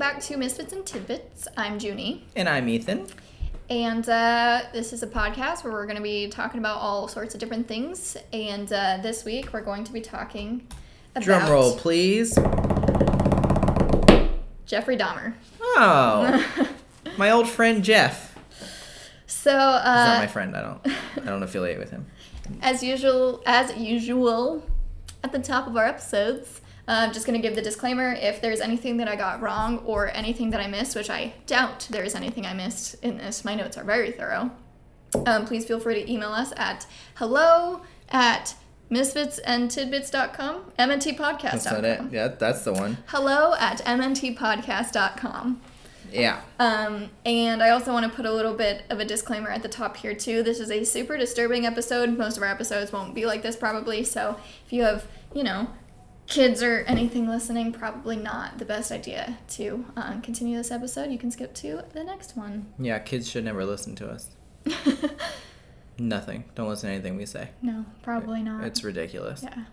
back to Misfits and Tidbits. I'm Junie, And I'm Ethan. and uh, this is a podcast where we're going to be talking about all sorts of different things. And uh, this week we're going to be talking about Drum roll, please. Jeffrey Dahmer. Oh, my old friend Jeff. So, He's not uh, my friend. I don't. I don't affiliate with him. as usual, as usual, at the top of our episodes, uh, I'm just going to give the disclaimer if there's anything that I got wrong or anything that I missed, which I doubt there is anything I missed in this. My notes are very thorough. Um, please feel free to email us at hello at misfitsandtidbits.com, mntpodcast.com. That's not it. Yeah, that's the one. Hello at mntpodcast.com. Yeah. Um, and I also want to put a little bit of a disclaimer at the top here too. This is a super disturbing episode. Most of our episodes won't be like this probably. So if you have, you know, kids or anything listening, probably not the best idea to uh, continue this episode. You can skip to the next one. Yeah. Kids should never listen to us. Nothing. Don't listen to anything we say. no, probably not. It's ridiculous. yeah.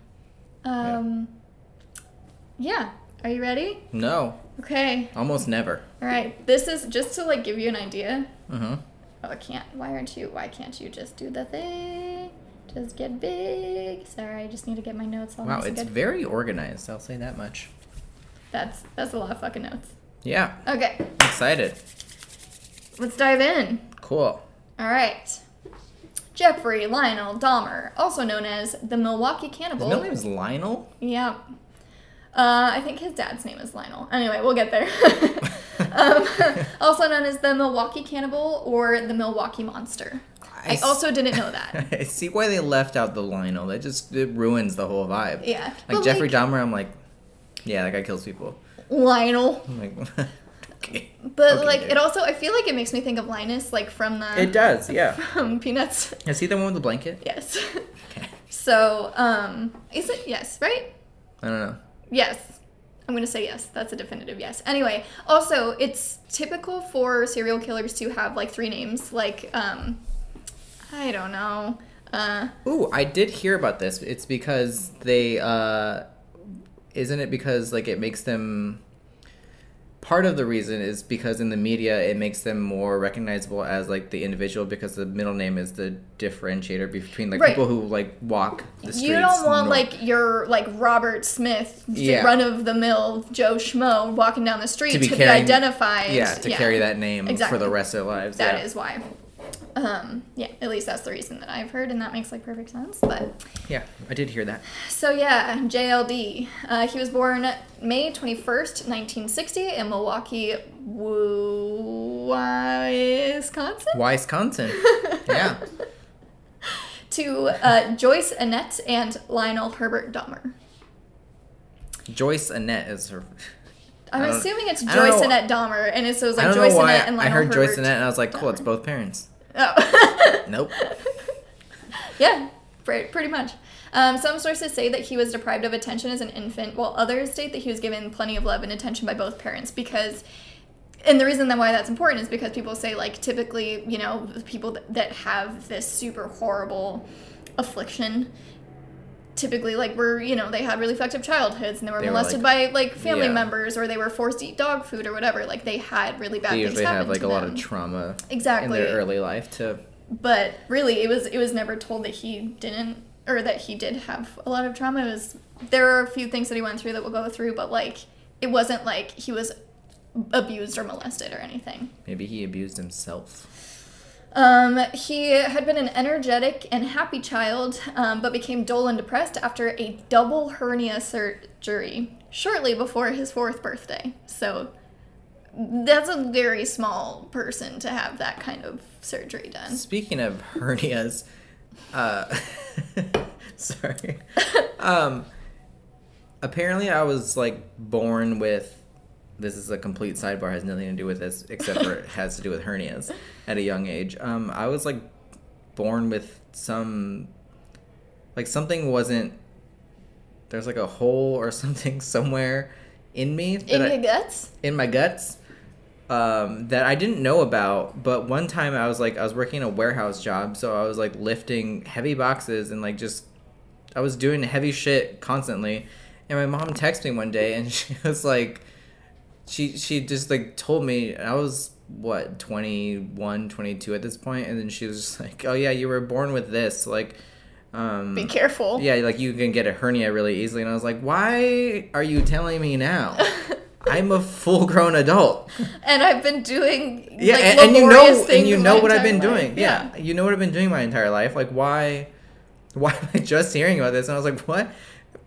Um. Yeah. Are you ready? No. Okay. Almost never. All right. This is just to like give you an idea. Uh-huh. Oh, I can't. Why aren't you? Why can't you just do the thing? Just get big. Sorry, I just need to get my notes all Wow, nice it's good. very organized. I'll say that much. That's that's a lot of fucking notes. Yeah. Okay, Excited. let's dive in. Cool. All right. Jeffrey Lionel Dahmer, also known as the Milwaukee His Cannibal. middle name is Lionel. Yeah. Uh, I think his dad's name is Lionel. Anyway, we'll get there. um, also known as the Milwaukee Cannibal or the Milwaukee Monster. I, s- also didn't know that. I see why they left out the Lionel. That just it ruins the whole vibe. Yeah. Like But, Jeffrey like- Dahmer, I'm like, yeah, that guy kills people. Lionel. I'm like, okay. But Okay, like dude. it also, I feel like it makes me think of Linus, like from the It does, yeah. from Peanuts. Is he the one with the blanket? Yes. Okay. so, um, is it yes? Right? I don't know. Yes. I'm gonna say yes. That's a definitive yes. Anyway, also it's typical for serial killers to have like three names. Like, um, I don't know. Uh, Ooh, I did hear about this. It's because they uh isn't it because like it makes them part of the reason is because in the media it makes them more recognizable as like the individual because the middle name is the differentiator between like Right. people who like walk the streets. you don't want like your like Robert Smith, Yeah. run of the mill Joe Schmo walking down the street To to be be, identified. yeah to carry that name for the rest of their lives. That yeah. is why. Um, yeah, at least that's the reason that I've heard, and that makes like perfect sense. But Yeah, I did hear that. so yeah, JLD. Uh, he was born May twenty first, nineteen sixty, in Milwaukee, Wisconsin. Wisconsin. yeah. To uh, Joyce Annette and Lionel Herbert Dahmer. Joyce Annette is her. I'm assuming it's Joyce Annette Dahmer, and it's so it's I like Joyce Annette and Lionel I heard Herbert. Joyce Annette and I was like, cool, it's both parents. Oh. Nope. Yeah, pre- pretty much. Um, some sources say that he was deprived of attention as an infant, while others state that he was given plenty of love and attention by both parents because. And the reason that why that's important is because people say like typically you know people that have this super horrible affliction typically like were you know they had really fucked up childhoods and they were They were, molested like- by like family Yeah. members or they were forced to eat dog food or whatever like they had really bad They things usually have happen like to a lot them. of trauma exactly in their early life to but really it was it was never told that he didn't or that he did have a lot of trauma it was there are a few things that he went through that we'll go through but like it wasn't like he was abused or molested or anything maybe he abused himself. Um, he had been an energetic and happy child um, but became dull and depressed after a double hernia surgery shortly before his fourth birthday so that's a very small person to have that kind of surgery done Speaking of hernias, uh, sorry. Um, apparently, I was like born with. This is a complete sidebar. Has nothing to do with this, except for it has to do with hernias. At a young age, um, I was like born with some, like something wasn't. There's like a hole or something somewhere in me in I- your guts in my guts um, that I didn't know about. But one time I was like, I was working a warehouse job, so I was like lifting heavy boxes and like just, I was doing heavy shit constantly. And my mom texted me one day and she was like, she she just like told me I was what 21 22 at this point and then she was just like oh yeah you were born with this like um Be careful. yeah like you can get a hernia really easily and i was like why are you telling me now? I'm a full grown adult. And I've been doing yeah like, and, and you know and you know what i've been life. doing yeah. you know what i've been doing my entire life? Like why why am i just hearing about this? And i was like what?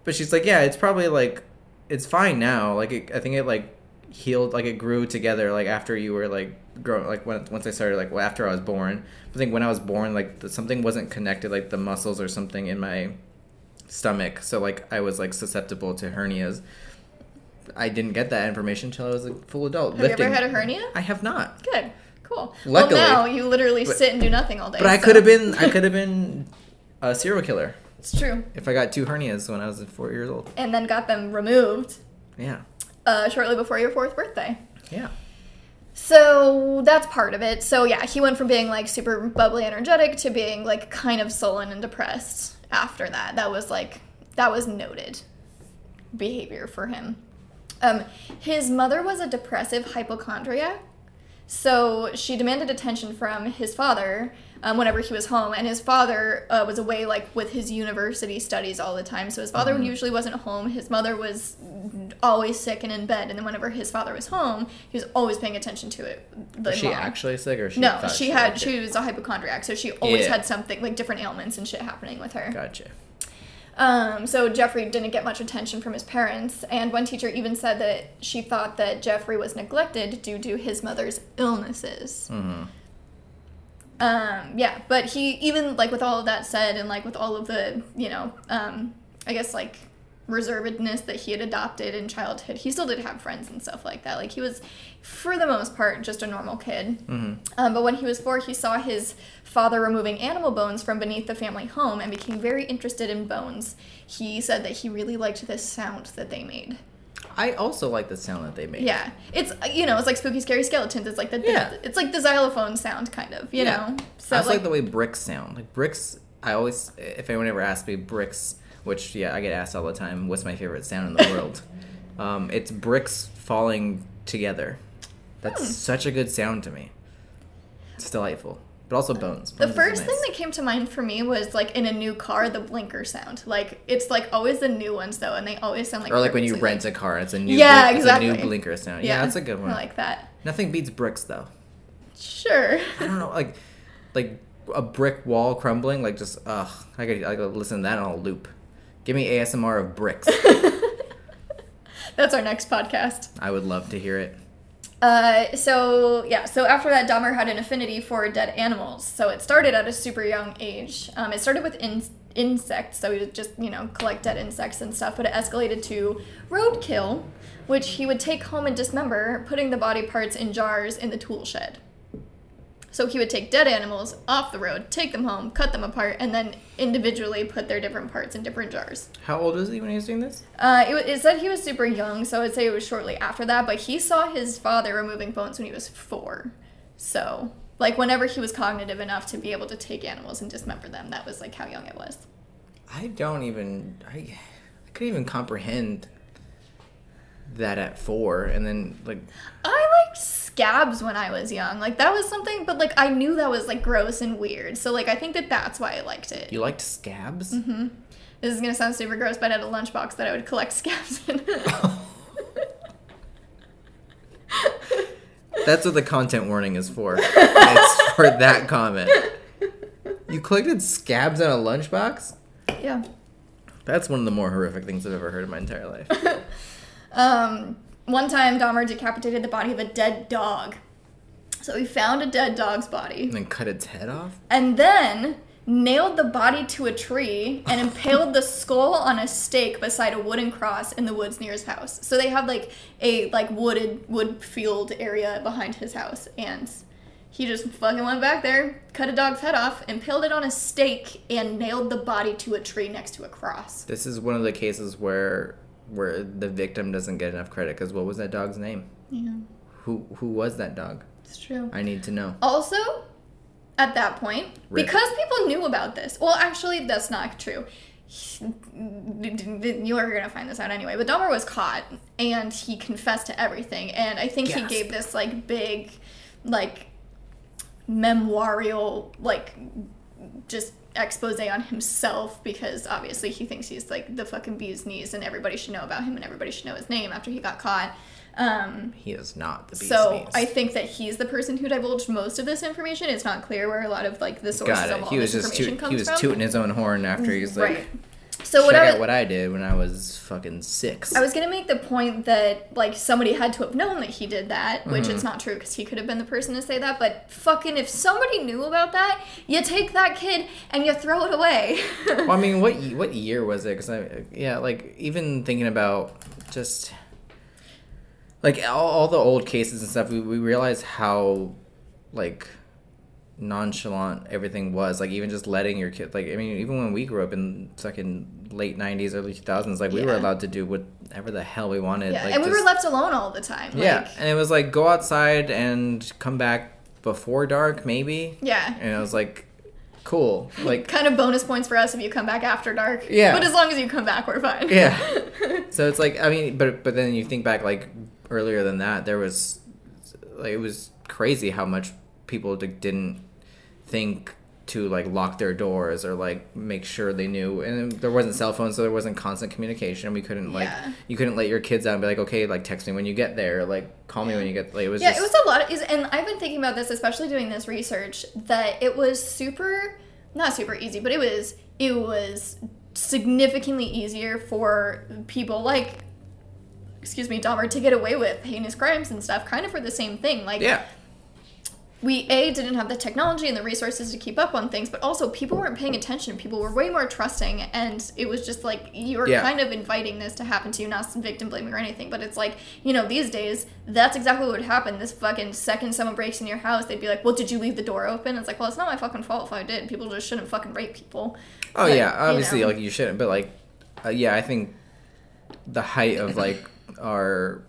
But she's like yeah it's probably like it's fine now. Like it, i think it like healed like it grew together like after you were like grown like when once i started like well, after i was born i think when i was born like the, something wasn't connected like the muscles or something in my stomach so like i was like susceptible to hernias i didn't get that information until i was a full adult Have you ever had a hernia? i have not Good. Cool. Luckily. well, now you literally But- sit and do nothing all day. but i so- could have been i could have been a serial killer It's true. if i got two hernias when i was four years old And then got them removed yeah uh, shortly before your fourth birthday. yeah So that's part of it. So yeah, he went from being like super bubbly, energetic to being like kind of sullen and depressed after that. That was like that was noted behavior for him. Um, his mother was a depressive hypochondriac, so she demanded attention from his father um, whenever he was home, and his father uh, was away like with his university studies all the time. So his father usually wasn't home. His mother was always sick and in bed, and then whenever his father was home, he was always paying attention to it. The was she mom. actually sick or she No, thought she had. She was a hypochondriac, so she always Yeah. had something like different ailments and shit happening with her. gotcha Um, so Jeffrey didn't get much attention from his parents, and one teacher even said that she thought that Jeffrey was neglected due to his mother's illnesses. hmm Um, yeah, but he even like with all of that said, and like with all of the you know, um, I guess like reservedness that he had adopted in childhood, he still did have friends and stuff like that. Like he was, for the most part, just a normal kid. hmm Um, but when he was four, he saw his father removing animal bones from beneath the family home and became very interested in bones. He said that he really liked the sound that they made. I also like the sound that they make. Yeah, it's you know it's like spooky, scary skeletons. It's like the Yeah. it's like the xylophone sound kind of you Yeah. know. I also like, the way bricks sound. Like bricks, I always, if anyone ever asks me bricks, which yeah, I get asked all the time, what's my favorite sound in the world? Um, it's bricks falling together. That's Hmm. such a good sound to me. It's delightful, but also bones. The Bones is first nice. thing that came to mind for me was like in a new car, the blinker sound. Like it's like always the new ones though, and they always sound like or like when you rent a car, it's a new Yeah, blink- it's a new exactly. blinker sound. Yeah, that's a good one. I like that. Nothing beats bricks though. Sure. I don't know, like like a brick wall crumbling, like just ugh. I could I could listen to that on a loop. Give me ASMR of bricks. That's our next podcast. I would love to hear it. Uh, so yeah, so after that, Dahmer had an affinity for dead animals. So it started at a super young age. Um, it started with in- insects, so he would just you know collect dead insects and stuff. But it escalated to roadkill, which he would take home and dismember, putting the body parts in jars in the tool shed. So he would take dead animals off the road, take them home, cut them apart, and then individually put their different parts in different jars. How old was he when he was doing this? Uh, it, it said he was super young, so I'd say it was shortly after that. But he saw his father removing bones when he was four. So, like, whenever he was cognitive enough to be able to take animals and dismember them, that was like how young it was. I don't even I I couldn't even comprehend that at four and then like I liked scabs when I was young. Like that was something, but like I knew that was like gross and weird. So like I think that that's why I liked it. you liked scabs? Mm-hmm. This is gonna sound super gross, but I had a lunchbox that I would collect scabs in. That's what the content warning is for. it's for that comment. You collected scabs in a lunchbox? yeah. That's one of the more horrific things I've ever heard in my entire life. Um, one time, Dahmer decapitated the body of a dead dog. So he found a dead dog's body And then cut its head off? and then nailed the body to a tree and impaled the skull on a stake beside a wooden cross in the woods near his house. So they have like a like wooded wood field area behind his house and he just fucking went back there, cut a dog's head off, impaled it on a stake, and nailed the body to a tree next to a cross. This is one of the cases where where the victim doesn't get enough credit because what was that dog's name? Yeah. Who who was that dog? It's true. I need to know. Also, at that point, Rip. because people knew about this. Well, actually, that's not true. You are gonna find this out anyway. But Dahmer was caught, and he confessed to everything. And I think he gave this like big, like, memorial, like, just expose on himself because obviously he thinks he's like the fucking bee's knees and everybody should know about him and everybody should know his name after he got caught. Um, He is not the bee's so knees. I think that he's the person who divulged most of this information. It's not clear where a lot of like the sources got of all He was this just information toot, comes he was from. tooting his own horn after he's like, right. So what check I out what I did when I was fucking six. I was gonna make the point that like somebody had to have known that he did that, which Mm-hmm. it's not true because he could have been the person to say that. But fucking, if somebody knew about that, you take that kid and you throw it away. well, I mean, what what year was it? Because I yeah, like even thinking about just like all, all the old cases and stuff, we we realize how like nonchalant everything was. Like even just letting your kid, like I mean, even when we grew up in fucking late '90s, early 2000s, like we were allowed to do whatever the hell we wanted. yeah, like, and we were left alone all the time. Yeah, Like, and it was like go outside and come back before dark, maybe. yeah. And I was like, cool. Like, Kind of bonus points for us if you come back after dark. Yeah. But as long as you come back, we're fine. yeah. so it's like, I mean, but but then you think back like earlier than that, there was like it was crazy how much people didn't think to like lock their doors or like make sure they knew. And there wasn't cell phones so there wasn't constant communication. We couldn't like Yeah. you couldn't let your kids out and be like okay like text me when you get there. Like call me when you get like it was Yeah, just it was a lot of, is- and I've been thinking about this, especially doing this research, that it was super, not super easy, but it was, it was significantly easier for people like, excuse me, Dahmer to get away with heinous crimes and stuff, kind of for the same thing. Like, yeah we a didn't have the technology and the resources to keep up on things but also people weren't paying attention. People were way more trusting and it was just like you were Yeah. kind of inviting this to happen to you not victim blaming or anything but it's like you know these days that's exactly what would happen. This fucking second someone breaks in your house they'd be like well did you leave the door open? It's like well it's not my fucking fault if i did. People just shouldn't fucking rape people. Oh Like, yeah, you obviously, know. like you shouldn't, but like, uh, yeah, I think the height of like our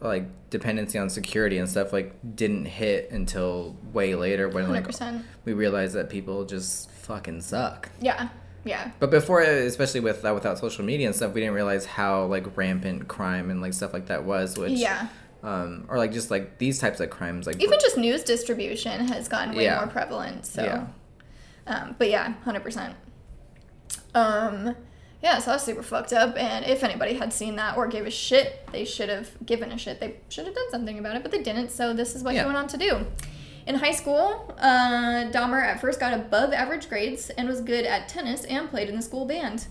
like dependency on security and stuff like didn't hit until way later when 100% we realized that people just fucking suck. yeah yeah But before, especially with that, without social media and stuff, we didn't realize how like rampant crime and like stuff like that was. Which yeah um, or like just like these types of crimes, like even just news distribution has gotten way Yeah. more prevalent so yeah, Um, but yeah, hundred percent. Um, yeah, so that's super fucked up. And if anybody had seen that or gave a shit, they should have given a shit. They should have done something about it, but they didn't. So this is what Yeah. he went on to do. In high school, uh, Dahmer at first got above average grades and was good at tennis and played in the school band,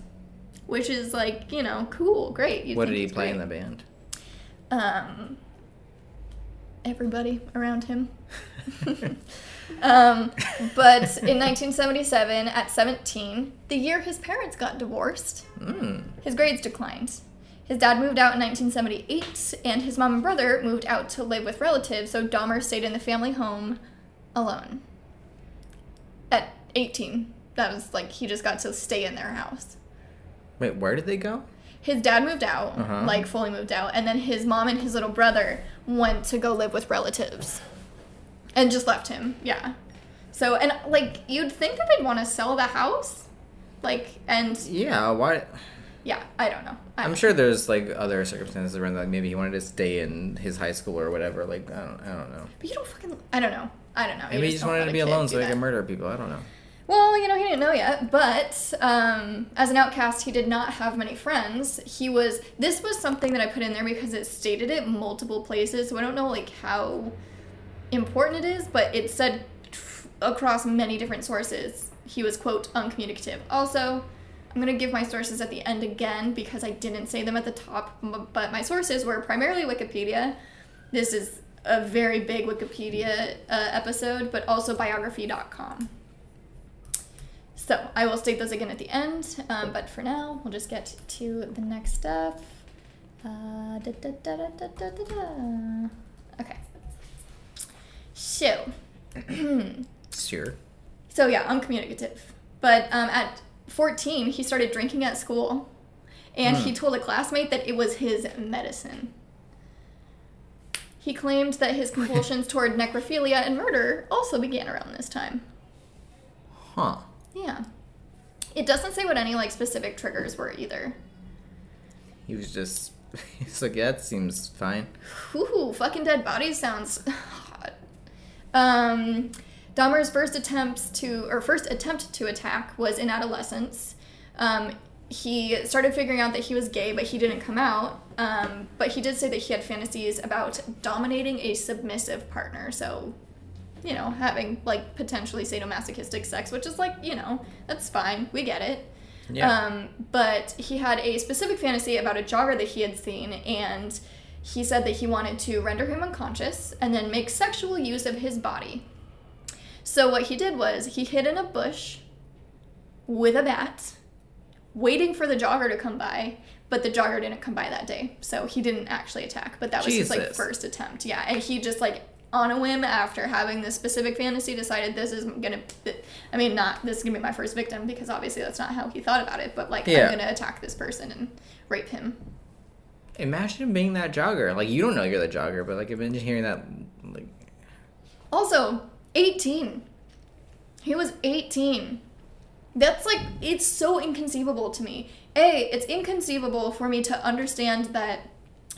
which is like you know cool, great. You'd what did he play in the band? Um, everybody around him. um, but in 1977, at 17, the year his parents got divorced, Mm. his grades declined. His dad moved out in 1978, and his mom and brother moved out to live with relatives, so Dahmer stayed in the family home alone. At 18, that was like he just got to stay in their house. Wait, where did they go? His dad moved out, Uh-huh. like fully moved out, and then his mom and his little brother went to go live with relatives and just left him. Yeah. So, and like, you'd think that they'd want to sell the house. Like, and Yeah, why? yeah, I don't know. I I'm sure there's like other circumstances around that. Like maybe he wanted to stay in his high school or whatever. Like I don't, I don't know. But you don't fucking, I don't know. I don't know. You Maybe he just wanted to be alone so he could murder people. I don't know. Well, you know, he didn't know yet, but um, as an outcast, he did not have many friends. He was, this was something that I put in there because it stated it multiple places, so I don't know, like, how important it is, but it said across many different sources he was, quote, uncommunicative. Also, I'm going to give my sources at the end again because I didn't say them at the top, but my sources were primarily Wikipedia. This is a very big Wikipedia uh, episode, but also biography.com. So I will state those again at the end, um, but for now, we'll just get to the next stuff. Uh, da, da, da, okay. So, Sure. so yeah, I'm communicative. But um, at 14, he started drinking at school, and he told a classmate that it was his medicine. He claimed that his compulsions toward necrophilia and murder also began around this time. Huh. Yeah. It doesn't say what any like specific triggers were either. He was just. He's like, yeah, that seems fine. Ooh, fucking dead bodies sounds. Um, Dahmer's first attempts to, or first attempt to attack was in adolescence. Um, he started figuring out that he was gay, but he didn't come out. Um, but he did say that he had fantasies about dominating a submissive partner. So, you know, having like potentially sadomasochistic sex, which is like, you know, that's fine. We get it. Yeah. Um, but he had a specific fantasy about a jogger that he had seen, and he said that he wanted to render him unconscious and then make sexual use of his body. So what he did was he hid in a bush with a bat, waiting for the jogger to come by, but the jogger didn't come by that day, so he didn't actually attack. But that was his like first attempt, yeah. And he just like on a whim after having this specific fantasy decided this is gonna i mean not this is gonna be my first victim because obviously that's not how he thought about it but like Yeah. i'm gonna attack this person and rape him Imagine being that jogger. Like, you don't know you're the jogger, but like, imagine hearing that. Like, also 18 he was 18 that's like it's so inconceivable to me a it's inconceivable for me to understand that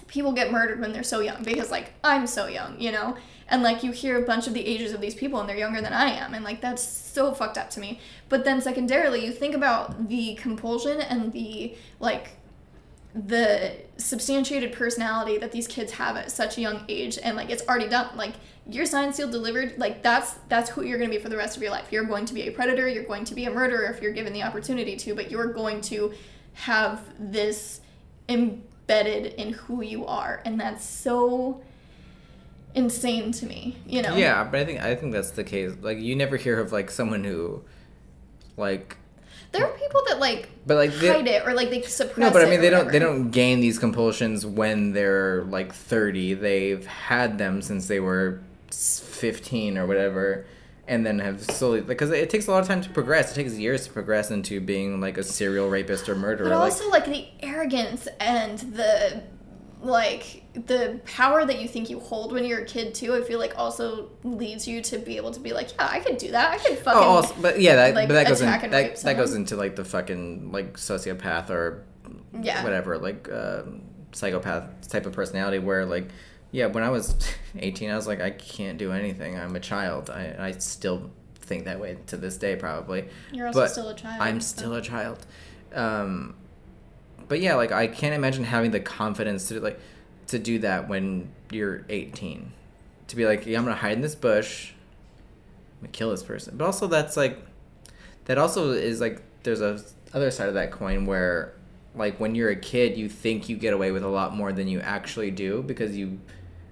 people get murdered when they're so young because like i'm so young you know and like you hear a bunch of the ages of these people and they're younger than i am and like that's so fucked up to me but then secondarily you think about the compulsion and the like the substantiated personality that these kids have at such a young age and like it's already done. Like your signed sealed delivered like that's that's who you're going to be for the rest of your life. You're going to be a predator you're going to be a murderer if you're given the opportunity to but you're going to have this embedded in who you are and that's so insane to me you know? Yeah, but I think I think that's the case. Like, you never hear of like someone who, like, there are people that like but like they, hide it or like they suppress it. No, but I mean they don't they don't gain these compulsions when they're like 30. They've had them since they were 15 or whatever and then have slowly because it takes a lot of time to progress. It takes years to progress into being like a serial rapist or murderer. But like also like the arrogance and the like the power that you think you hold when you're a kid too. I feel like also leads you to be able to be like, yeah, I could do that. I could Oh, fucking. also, but yeah, that like, but that goes in, attack and rape that, that goes into like the fucking like sociopath or Yeah. whatever like um, psychopath type of personality where like yeah when I was 18 I was like I can't do anything I'm a child I I still think that way to this day probably You're also but still a child, I'm so- still a child um but yeah like I can't imagine having the confidence to like to do that when you're 18 to be like yeah I'm gonna hide in this bush I'm gonna kill this person. But also that's like that also is like there's a other side of that coin where like when you're a kid you think you get away with a lot more than you actually do because you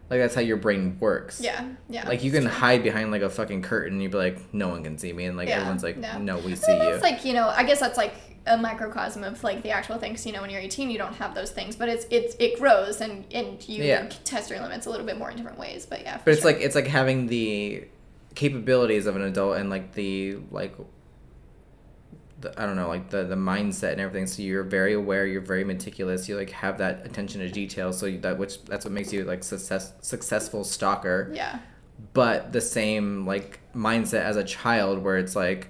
like that's how your brain works. Yeah, yeah. Like you can true. hide behind like a fucking curtain and you'd be like, no one can see me and like Yeah, everyone's like, yeah. No, we see you. that's like you know, I guess that's like a microcosm of like the actual things. You know, when you're 18, you don't have those things, but it's it's it grows and and you Yeah. test your limits a little bit more in different ways. But yeah, but it's sure. like it's like having the capabilities of an adult and like the like the, I don't know like the the mindset and everything so you're very aware you're very meticulous you like have that attention to detail so you, that which that's what makes you like success successful stalker yeah, but the same like mindset as a child where it's like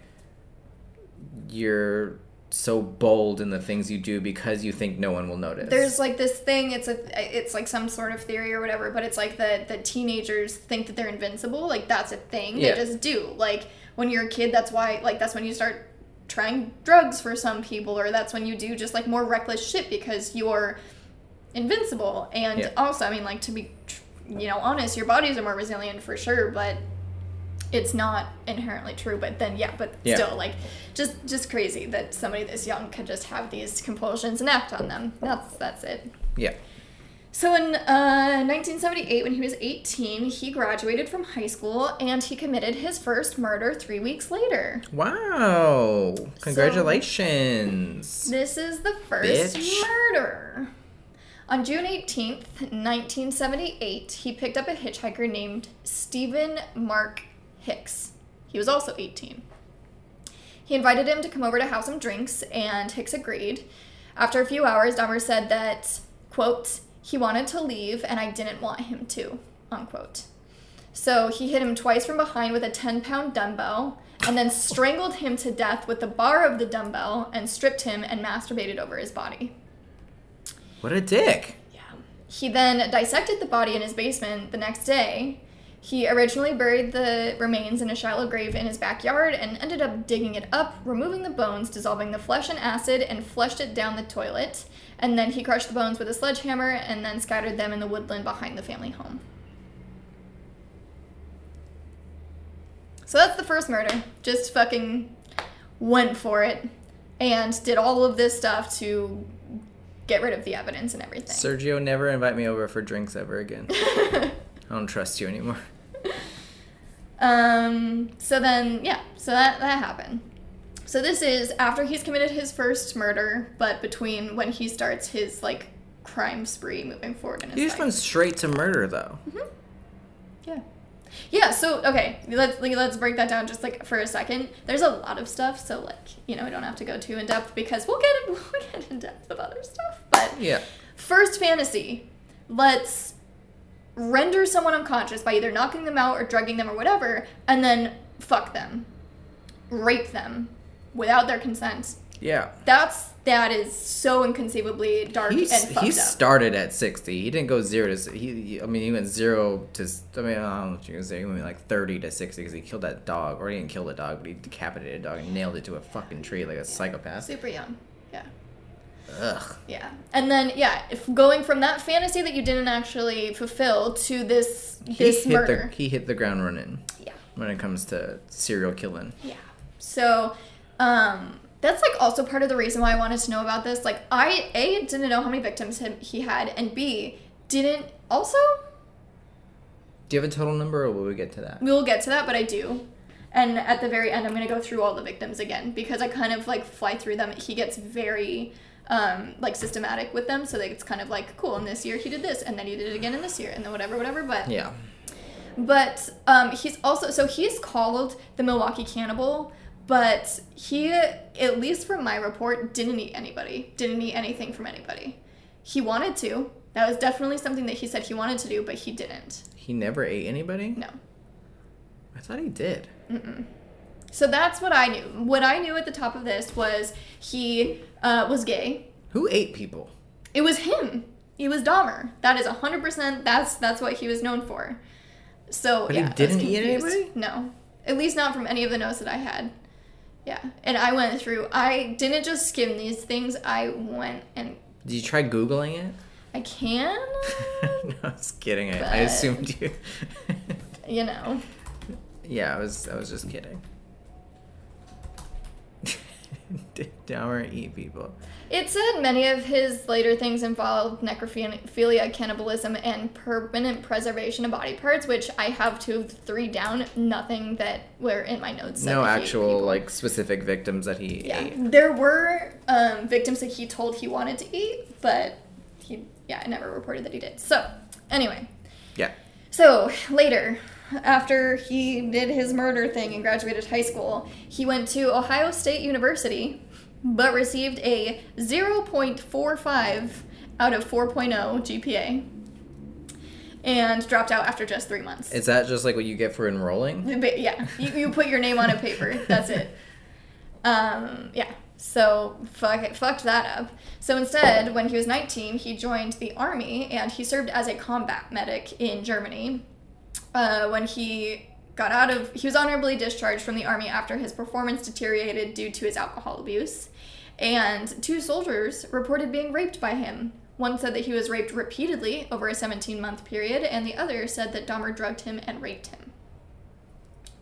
you're so bold in the things you do because you think no one will notice there's like this thing. It's a it's like some sort of theory or whatever. But it's like the the teenagers think that they're invincible. Like that's a thing. Yeah. They just do. Like when you're a kid, that's why like that's when you start trying drugs for some people, or that's when you do just like more reckless shit because you're invincible. And Yeah. also, I mean, like to be you know honest, your bodies are more resilient for sure, but it's not inherently true but then yeah but Yeah. still like just just crazy that somebody this young could just have these compulsions and act on them. That's that's it. Yeah. So in uh, 1978 when he was 18 he graduated from high school and he committed his first murder three weeks later. Wow. Congratulations. this is the first Bitch. murder. On June 18th, 1978, he picked up a hitchhiker named Steven Mark Hicks. He was also 18. He invited him to come over to have some drinks, and Hicks agreed. After a few hours, Dahmer said that, quote, he wanted to leave and I didn't want him to. unquote. So he hit him twice from behind with a 10 pound dumbbell and then strangled him to death with the bar of the dumbbell and stripped him and masturbated over his body. What a dick. Yeah. He then dissected the body in his basement the next day. He originally buried the remains in a shallow grave in his backyard and ended up digging it up, removing the bones, dissolving the flesh in acid, and flushed it down the toilet. And then he crushed the bones with a sledgehammer and then scattered them in the woodland behind the family home. So that's the first murder. Just fucking went for it and did all of this stuff to get rid of the evidence and everything. Sergio, never invite me over for drinks ever again. I don't trust you anymore. Um, so then, yeah, so that, that happened. So this is after he's committed his first murder, but between when he starts his, like, crime spree moving forward in his He just life. went straight to murder, though. Mhm. Yeah. Yeah, so okay, let's like, let's break that down just like for a second. There's a lot of stuff, so like, you know, I don't have to go too in depth because we'll get we'll get in depth with other stuff. But Yeah. first fantasy, let's render someone unconscious by either knocking them out or drugging them or whatever, and then fuck them. Rape them without their consent. Yeah. That's that is so inconceivably dark He's, and fucked he up. started at 60. He didn't go zero to. He, I mean, he went zero to. I mean, I don't know what you can say. He went like 30 to 60 because he killed that dog. Or he didn't kill the dog, but he decapitated a dog and nailed it to a fucking tree like a psychopath. Super young. Yeah. Ugh. Yeah. And then yeah, if going from that fantasy that you didn't actually fulfill to this He this hit murder. the he hit the ground running Yeah. when it comes to serial killing. Yeah. So, um that's like also part of the reason why I wanted to know about this. Like I A didn't know how many victims him- he had and B didn't also Do you have a total number, or will we get to that? we will get to that, but I do. And at the very end I'm going to go through all the victims again because I kind of like fly through them. He gets very um, like systematic with them, so that it's kind of like cool. And this year he did this, and then he did it again in this year, and then whatever, whatever. But Yeah. But um, he's also so he's called the Milwaukee Cannibal, but he, at least from my report, didn't eat anybody. Didn't eat anything from anybody. He wanted to. That was definitely something that he said he wanted to do, but he didn't. He never ate anybody. No. I thought he did. So that's what I knew. What I knew at the top of this was he uh, was gay. Who ate people? It was him. He was Dahmer. That is hundred percent. That's that's what he was known for. So But he yeah, was didn't eat anybody? No, at least not from any of the notes that I had. Yeah, and I went through. I didn't just skim these things. I went and Did you try googling it? I can, no, I was kidding. I, I assumed you. you know. yeah, I was. I was just kidding. Did Dahmer eat people? It said many of his later things involved necrophilia, cannibalism, and permanent preservation of body parts, which I have two of three down. Nothing that were in my notes. No that he ate actual like specific victims that he Yeah, ate. there were um, victims that he told he wanted to eat, but he, yeah, I never reported that he did. So, anyway, Yeah. so later, after he did his murder thing and graduated high school, he went to Ohio State University, but received a 0.45 out of 4.0 GPA and dropped out after just three months. Is that just like what you get for enrolling? But yeah, you, you put your name on a paper. That's it. Um, yeah. So fuck it, fucked that up. So instead, when he was 19, he joined the army and he served as a combat medic in Germany. Uh, when he got out of, he was honorably discharged from the army after his performance deteriorated due to his alcohol abuse. And two soldiers reported being raped by him. One said that he was raped repeatedly over a 17 month period, and the other said that Dahmer drugged him and raped him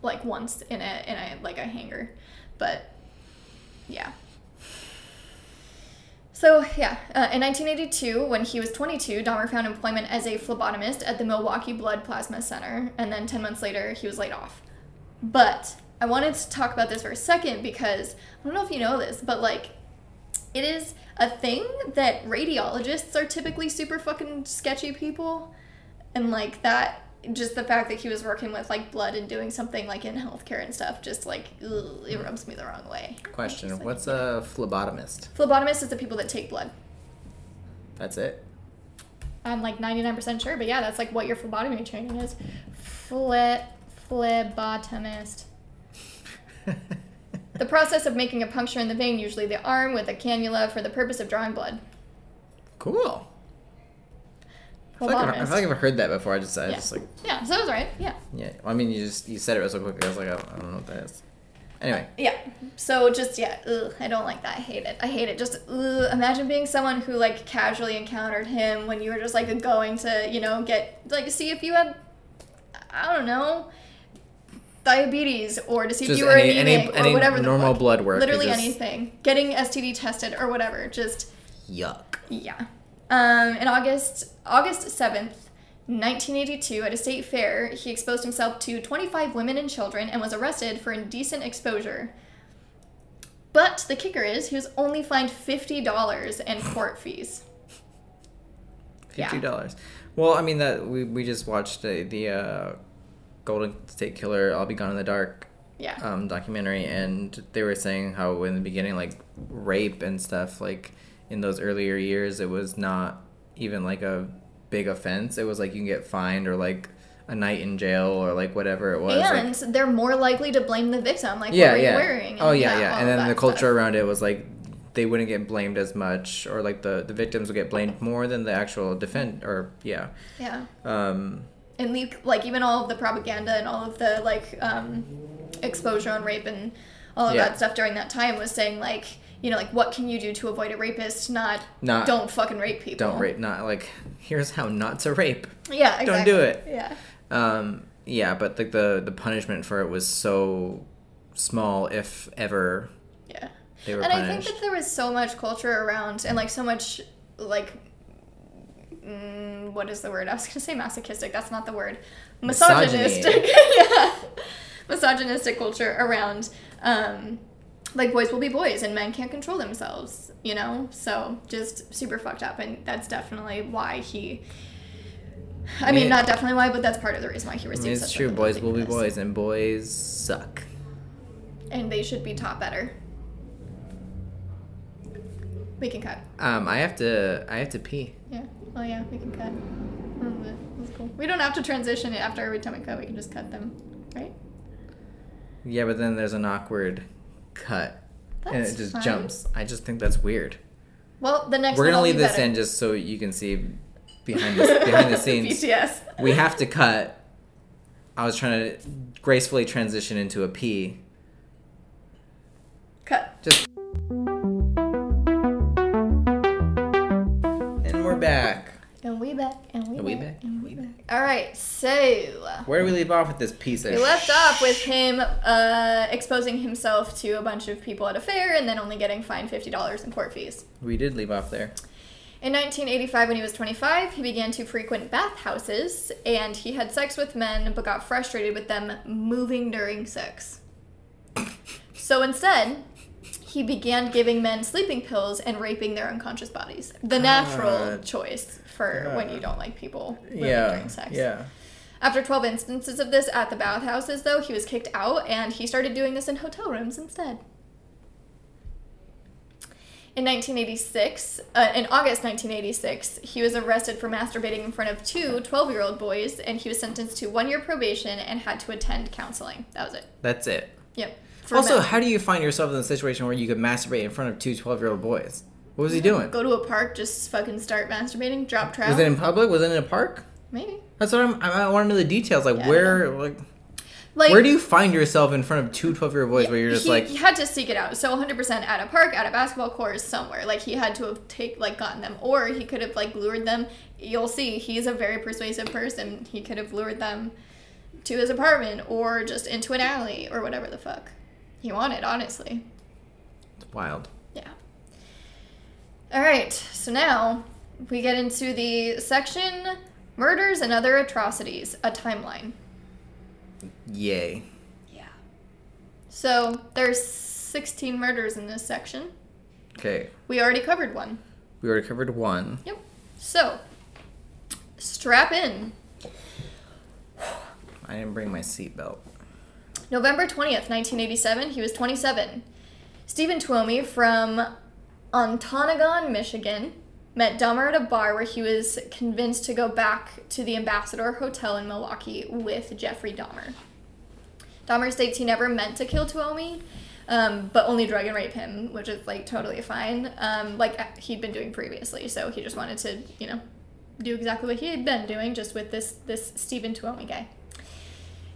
like once in a in a like a hangar but yeah so yeah uh, in 1982 when he was 22 dahmer found employment as a phlebotomist at the milwaukee blood plasma center and then 10 months later he was laid off. But i wanted to talk about this for a second because i don't know if you know this but like it is a thing that radiologists are typically super fucking sketchy people and like that just the fact that he was working with like blood and doing something like in healthcare and stuff just like ugh, it rubs me the wrong way Question: like- What's a phlebotomist? phlebotomist is the people that take blood That's it. I'm like 99% sure, but yeah, that's like what your phlebotomy training is. Phle- phlebotomist. The process of making a puncture in the vein, usually the arm, with a cannula for the purpose of drawing blood. cool. I feel, like I've, I feel like I've heard that before. I just, I Yeah. just like, Yeah, so I was right. Yeah. yeah. Well, I mean, you just you said it so quickly. I was like, I don't, I don't know what that is. Anyway, Yeah. So just yeah, ugh, I don't like that. I hate it. I hate it. Just ugh, imagine being someone who like casually encountered him when you were just like going to you know get like see if you had I don't know diabetes or to see if you were any- anemic any or whatever. the normal blood work, Literally just- anything. Getting STD tested or whatever. Just yuck. yeah. Um, in August August 7th, 1982, at a state fair, he exposed himself to 25 women and children and was arrested for indecent exposure. But the kicker is he was only fined $50 in court fees. Fifty dollars. Well, I mean that we, we just watched the, the uh, Golden State Killer. I'll be gone in the dark Yeah. um, documentary, and they were saying how in the beginning, like rape and stuff, like in those earlier years, it was not even like a big offense. It was like you can get fined or like a night in jail or like whatever it was. like- and they're more likely to blame the victim, like yeah, what yeah. you wearing? oh yeah, yeah. all And then the culture stuff. around it was like they wouldn't get blamed as much, or like the the victims would get blamed more than the actual defend. Or yeah. Yeah. Um, and le- like even all of the propaganda and all of the like um, exposure on rape and all of Yeah. that stuff during that time was saying like you know like what can you do to avoid a rapist not Not- don't fucking rape people don't rape. Not like here's how not to rape. yeah exactly. Don't do it. yeah Um, yeah, but like the the punishment for it was so small, if ever yeah they were and punished. I think that there was so much culture around and like so much like mm, what is the word I was gonna say masochistic that's not the word misogynistic yeah misogynistic culture around um like boys will be boys and men can't control themselves you know so just super fucked up and that's definitely why he I mean, not definitely why, but that's part of the reason why he I received mean, it's true. Boys will be boys, and boys suck. and they should be taught better. We can cut. Um, I have to. I have to pee. Yeah. Well, yeah, we can cut. Mm, That's cool. We don't have to transition it after every time we cut. We can just cut them, right? Yeah, but then there's an awkward cut, and it just fine. jumps. I just think that's weird. Well, the next We're gonna leave be this better. in just so you can see behind the behind the scenes. BTS. We have to cut. I was trying to gracefully transition into a P. cut. Just. And we back. And we And we back. back. And We we back. All right. So Where do we leave off with this piece of? we left off with him uh, exposing himself to a bunch of people at a fair, and then only getting fined fifty dollars in court fees. We did leave off there. In 1985, when he was 25, he began to frequent bathhouses and he had sex with men but got frustrated with them moving during sex. So instead, he began giving men sleeping pills and raping their unconscious bodies. The natural God. choice for when you don't like people moving Yeah. during sex. Yeah. After 12 instances of this at the bathhouses, though, he was kicked out and he started doing this in hotel rooms instead. In 1986, uh, in August 1986, he was arrested for masturbating in front of two 12 year old boys and he was sentenced to one year probation and had to attend counseling. That was it. That's it. Yep. For also, men. how do you find yourself in a situation where you could masturbate in front of two 12 year old boys? What was he doing? Go to a park, just fucking start masturbating, drop trout. Was it in public? Was it in a park? Maybe. That's what I'm. I, I want to know the details. Like Yeah, where, like, Like, where do you find yourself in front of two 12 year old boys where you're just he, like, he had to seek it out. So 100% at a park, at a basketball court, somewhere. Like he had to have take like gotten them, or he could have like lured them. You'll see, he's a very persuasive person. He could have lured them to his apartment, or just into an alley, or whatever the fuck he wanted. Honestly, it's wild. yeah. All right, so now we get into the section murders and other atrocities, a timeline. Yay. Yeah. So there's 16 murders in this section. Okay. We already covered one. We already covered one. Yep. So strap in. I didn't bring my seatbelt. November 20th, 1987, he was 27. Steven Tuomi from Ontonagon, Michigan, met Dahmer at a bar where he was convinced to go back to the Ambassador Hotel in Milwaukee with Jeffrey Dahmer. Dahmer states he never meant to kill Tuomi, um, but only drug and rape him, which is like totally fine, um, like he'd been doing previously. So he just wanted to, you know, do exactly what he had been doing, just with this this Steven Tuomi guy.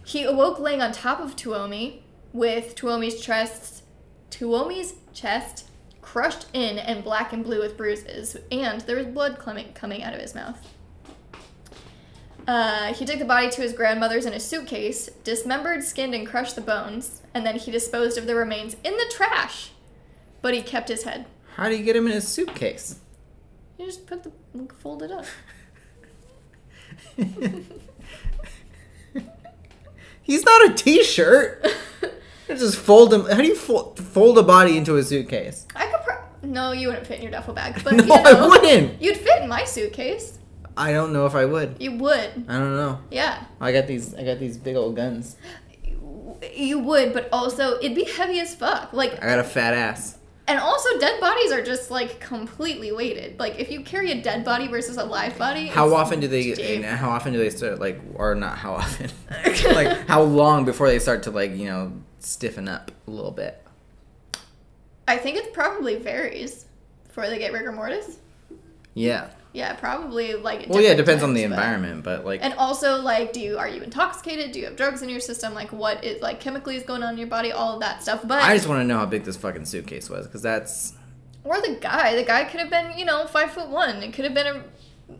He awoke laying on top of Tuomi, with Tuomi's chest, Tuomi's chest crushed in and black and blue with bruises, and there was blood coming out of his mouth. Uh, he took the body to his grandmother's in a suitcase, dismembered, skinned, and crushed the bones, and then he disposed of the remains in the trash. But he kept his head. How do you get him in a suitcase? You just put the fold it up. He's not a t-shirt. just fold him. How do you fold, fold a body into a suitcase? I could. Pro- no, you wouldn't fit in your duffel bag. But no, you know, I wouldn't. You'd fit in my suitcase. I don't know if I would. You would. I don't know. Yeah. I got these. I got these big old guns. You would, but also it'd be heavy as fuck. Like I got a fat ass. And also, dead bodies are just like completely weighted. Like if you carry a dead body versus a live body. How often do they? And how often do they start like, or not? How often? like how long before they start to like you know stiffen up a little bit? I think it probably varies before they get rigor mortis. Yeah. Yeah, probably like. Well, yeah, it depends times, on the environment, but, like. And also, like, do you are you intoxicated? Do you have drugs in your system? Like, what is like chemically is going on in your body? All of that stuff. But I just want to know how big this fucking suitcase was, because that's. Or the guy. The guy could have been, you know, five foot one. It could have been a.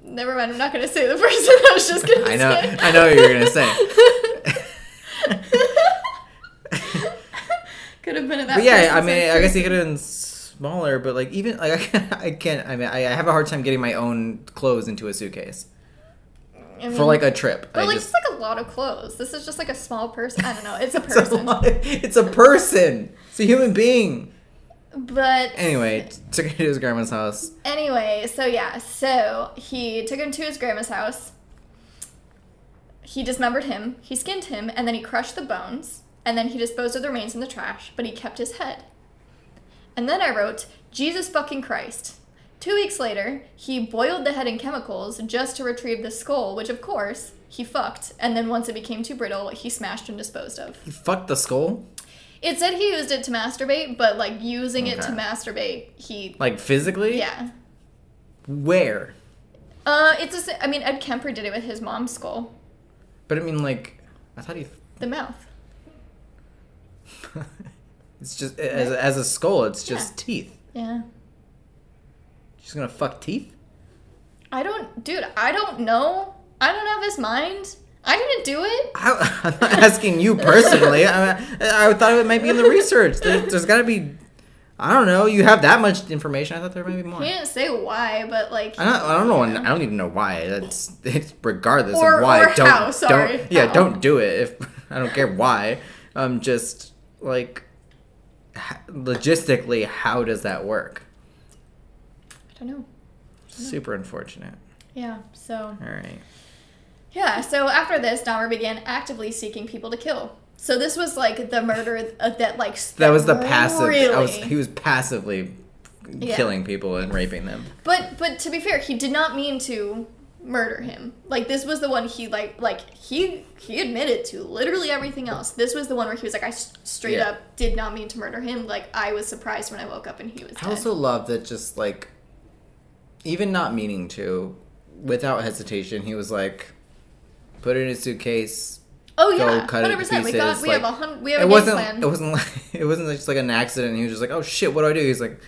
Never mind. I'm not gonna say the person. I was just gonna. I know. Say. I know what you were gonna say. could have been at that. But yeah, I mean, I guess he could have been smaller, but like even like I can't. I mean, I have a hard time getting my own clothes into a suitcase. I mean, for like a trip. But I like just, just like a lot of clothes. This is just like a small person. I don't know. It's a person. it's, a it's a person. It's a human being. But anyway, took him to his grandma's house. Anyway, so yeah, so he took him to his grandma's house. He dismembered him, he skinned him, and then he crushed the bones, and then he disposed of the remains in the trash, but he kept his head. And then I wrote, Jesus fucking Christ. Two weeks later, he boiled the head in chemicals just to retrieve the skull, which of course he fucked. And then once it became too brittle, he smashed and disposed of. He fucked the skull? It said he used it to masturbate, but like using okay. it to masturbate, he. Like physically? Yeah. Where? Uh, it's a. I mean, Ed Kemper did it with his mom's skull. But I mean, like, I thought he. The mouth. It's just as a, as a skull. It's just yeah. teeth. Yeah. She's gonna fuck teeth. I don't, dude. I don't know. I don't have his mind. I didn't do it. I, am not asking you personally. I, I thought it might be in the research. There, has got to be. I don't know. You have that much information. I thought there might be more. He didn't say why, but like. I don't, I don't know. I don't even know why. That's it's regardless or, of why. Or don't how, sorry. don't yeah. How. Don't do it if I don't care why. Um, just like logistically, how does that work? I don't know. I don't Super unfortunate. Yeah. So. All right. Yeah. So after this, Dahmer began actively seeking people to kill. So this was like the murder that like that was the passive. Really, was, he was passively yeah. killing people and raping them. But but to be fair, he did not mean to murder him. Like this was the one he like like he he admitted to literally everything else. This was the one where he was like I straight yeah. up did not mean to murder him. Like I was surprised when I woke up and he was. I also love that just like even not meaning to, without hesitation, he was like, put it in a suitcase. Oh yeah, hundred percent. We got we like, have a hundred. We have it a wasn't, plan. It wasn't like it wasn't just like an accident. He was just like, oh shit, what do I do? He's like,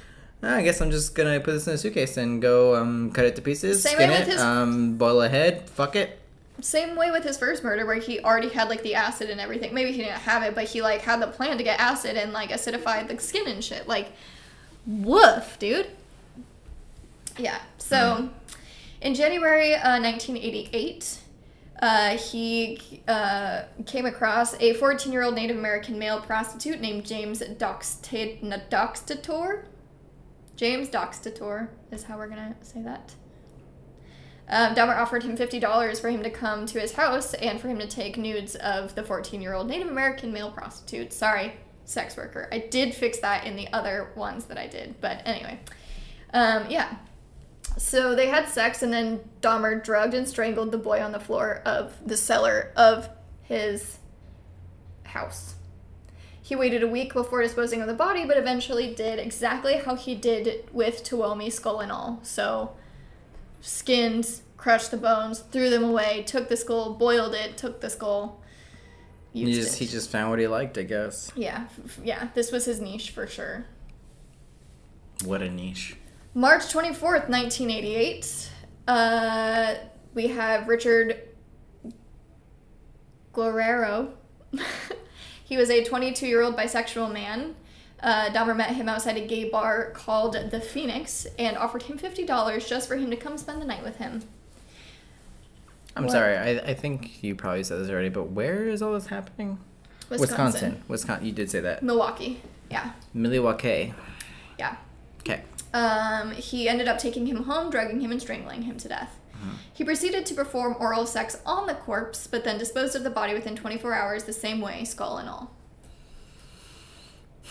I guess I'm just gonna put this in a suitcase and go um, cut it to pieces, Same skin it, his... um, boil a head, fuck it. Same way with his first murder, where he already had like the acid and everything. Maybe he didn't have it, but he like had the plan to get acid and like acidify the skin and shit. Like, woof, dude. Yeah. So, mm. in January uh, 1988, uh, he uh, came across a 14 year old Native American male prostitute named James Doxtator. James Doxtator is how we're gonna say that. Um, Dahmer offered him $50 for him to come to his house and for him to take nudes of the 14 year old Native American male prostitute. Sorry, sex worker. I did fix that in the other ones that I did, but anyway. Um, yeah. So they had sex, and then Dahmer drugged and strangled the boy on the floor of the cellar of his house. He waited a week before disposing of the body, but eventually did exactly how he did with Tuomi, skull and all. So, skinned, crushed the bones, threw them away, took the skull, boiled it, took the skull. He just he just found what he liked, I guess. yeah, yeah. This was his niche for sure. What a niche. March 24th, 1988, uh, we have Richard Guerrero. he was a 22 year old bisexual man. Uh, Dahmer met him outside a gay bar called The Phoenix and offered him $50 just for him to come spend the night with him. I'm What? sorry. I, I think you probably said this already, but where is all this happening? Wisconsin. Wisconsin. You did say that. Milwaukee. Yeah. Milwaukee. Yeah. Okay. Um, he ended up taking him home, drugging him, and strangling him to death. He proceeded to perform oral sex on the corpse, but then disposed of the body within 24 hours the same way, skull and all.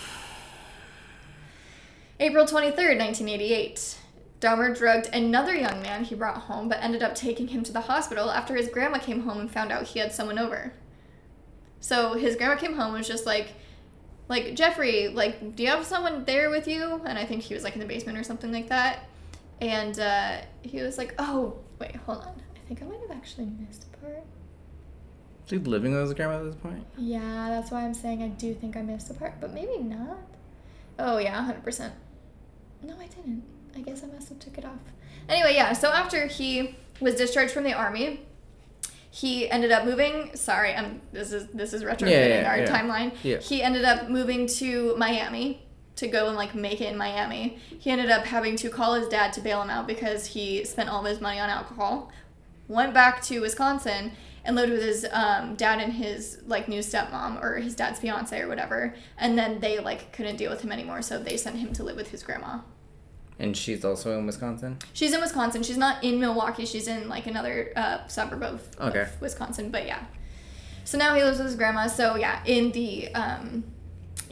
April 23rd, 1988. Dahmer drugged another young man he brought home, but ended up taking him to the hospital after his grandma came home and found out he had someone over. So his grandma came home and was just like, like Jeffrey, like, do you have someone there with you? And I think he was like in the basement or something like that. And uh, he was like, oh, wait, hold on. I think I might have actually missed a part. Is he living with his grandma at this point? Yeah, that's why I'm saying I do think I missed a part, but maybe not. Oh yeah, 100%. No, I didn't. I guess I must have took it off. Anyway, yeah, so after he was discharged from the army, he ended up moving, sorry, I'm this is this is retrofitting Yeah, yeah, our yeah. timeline. Yeah. He ended up moving to Miami to go and like make it in Miami. He ended up having to call his dad to bail him out because he spent all of his money on alcohol. Went back to Wisconsin and lived with his um, dad and his like new stepmom or his dad's fiance or whatever. And then they like couldn't deal with him anymore, so they sent him to live with his grandma. And she's also in Wisconsin? She's in Wisconsin. She's not in Milwaukee. She's in like another uh, suburb of, of Okay. Wisconsin. But yeah. So now he lives with his grandma. So yeah, in the um,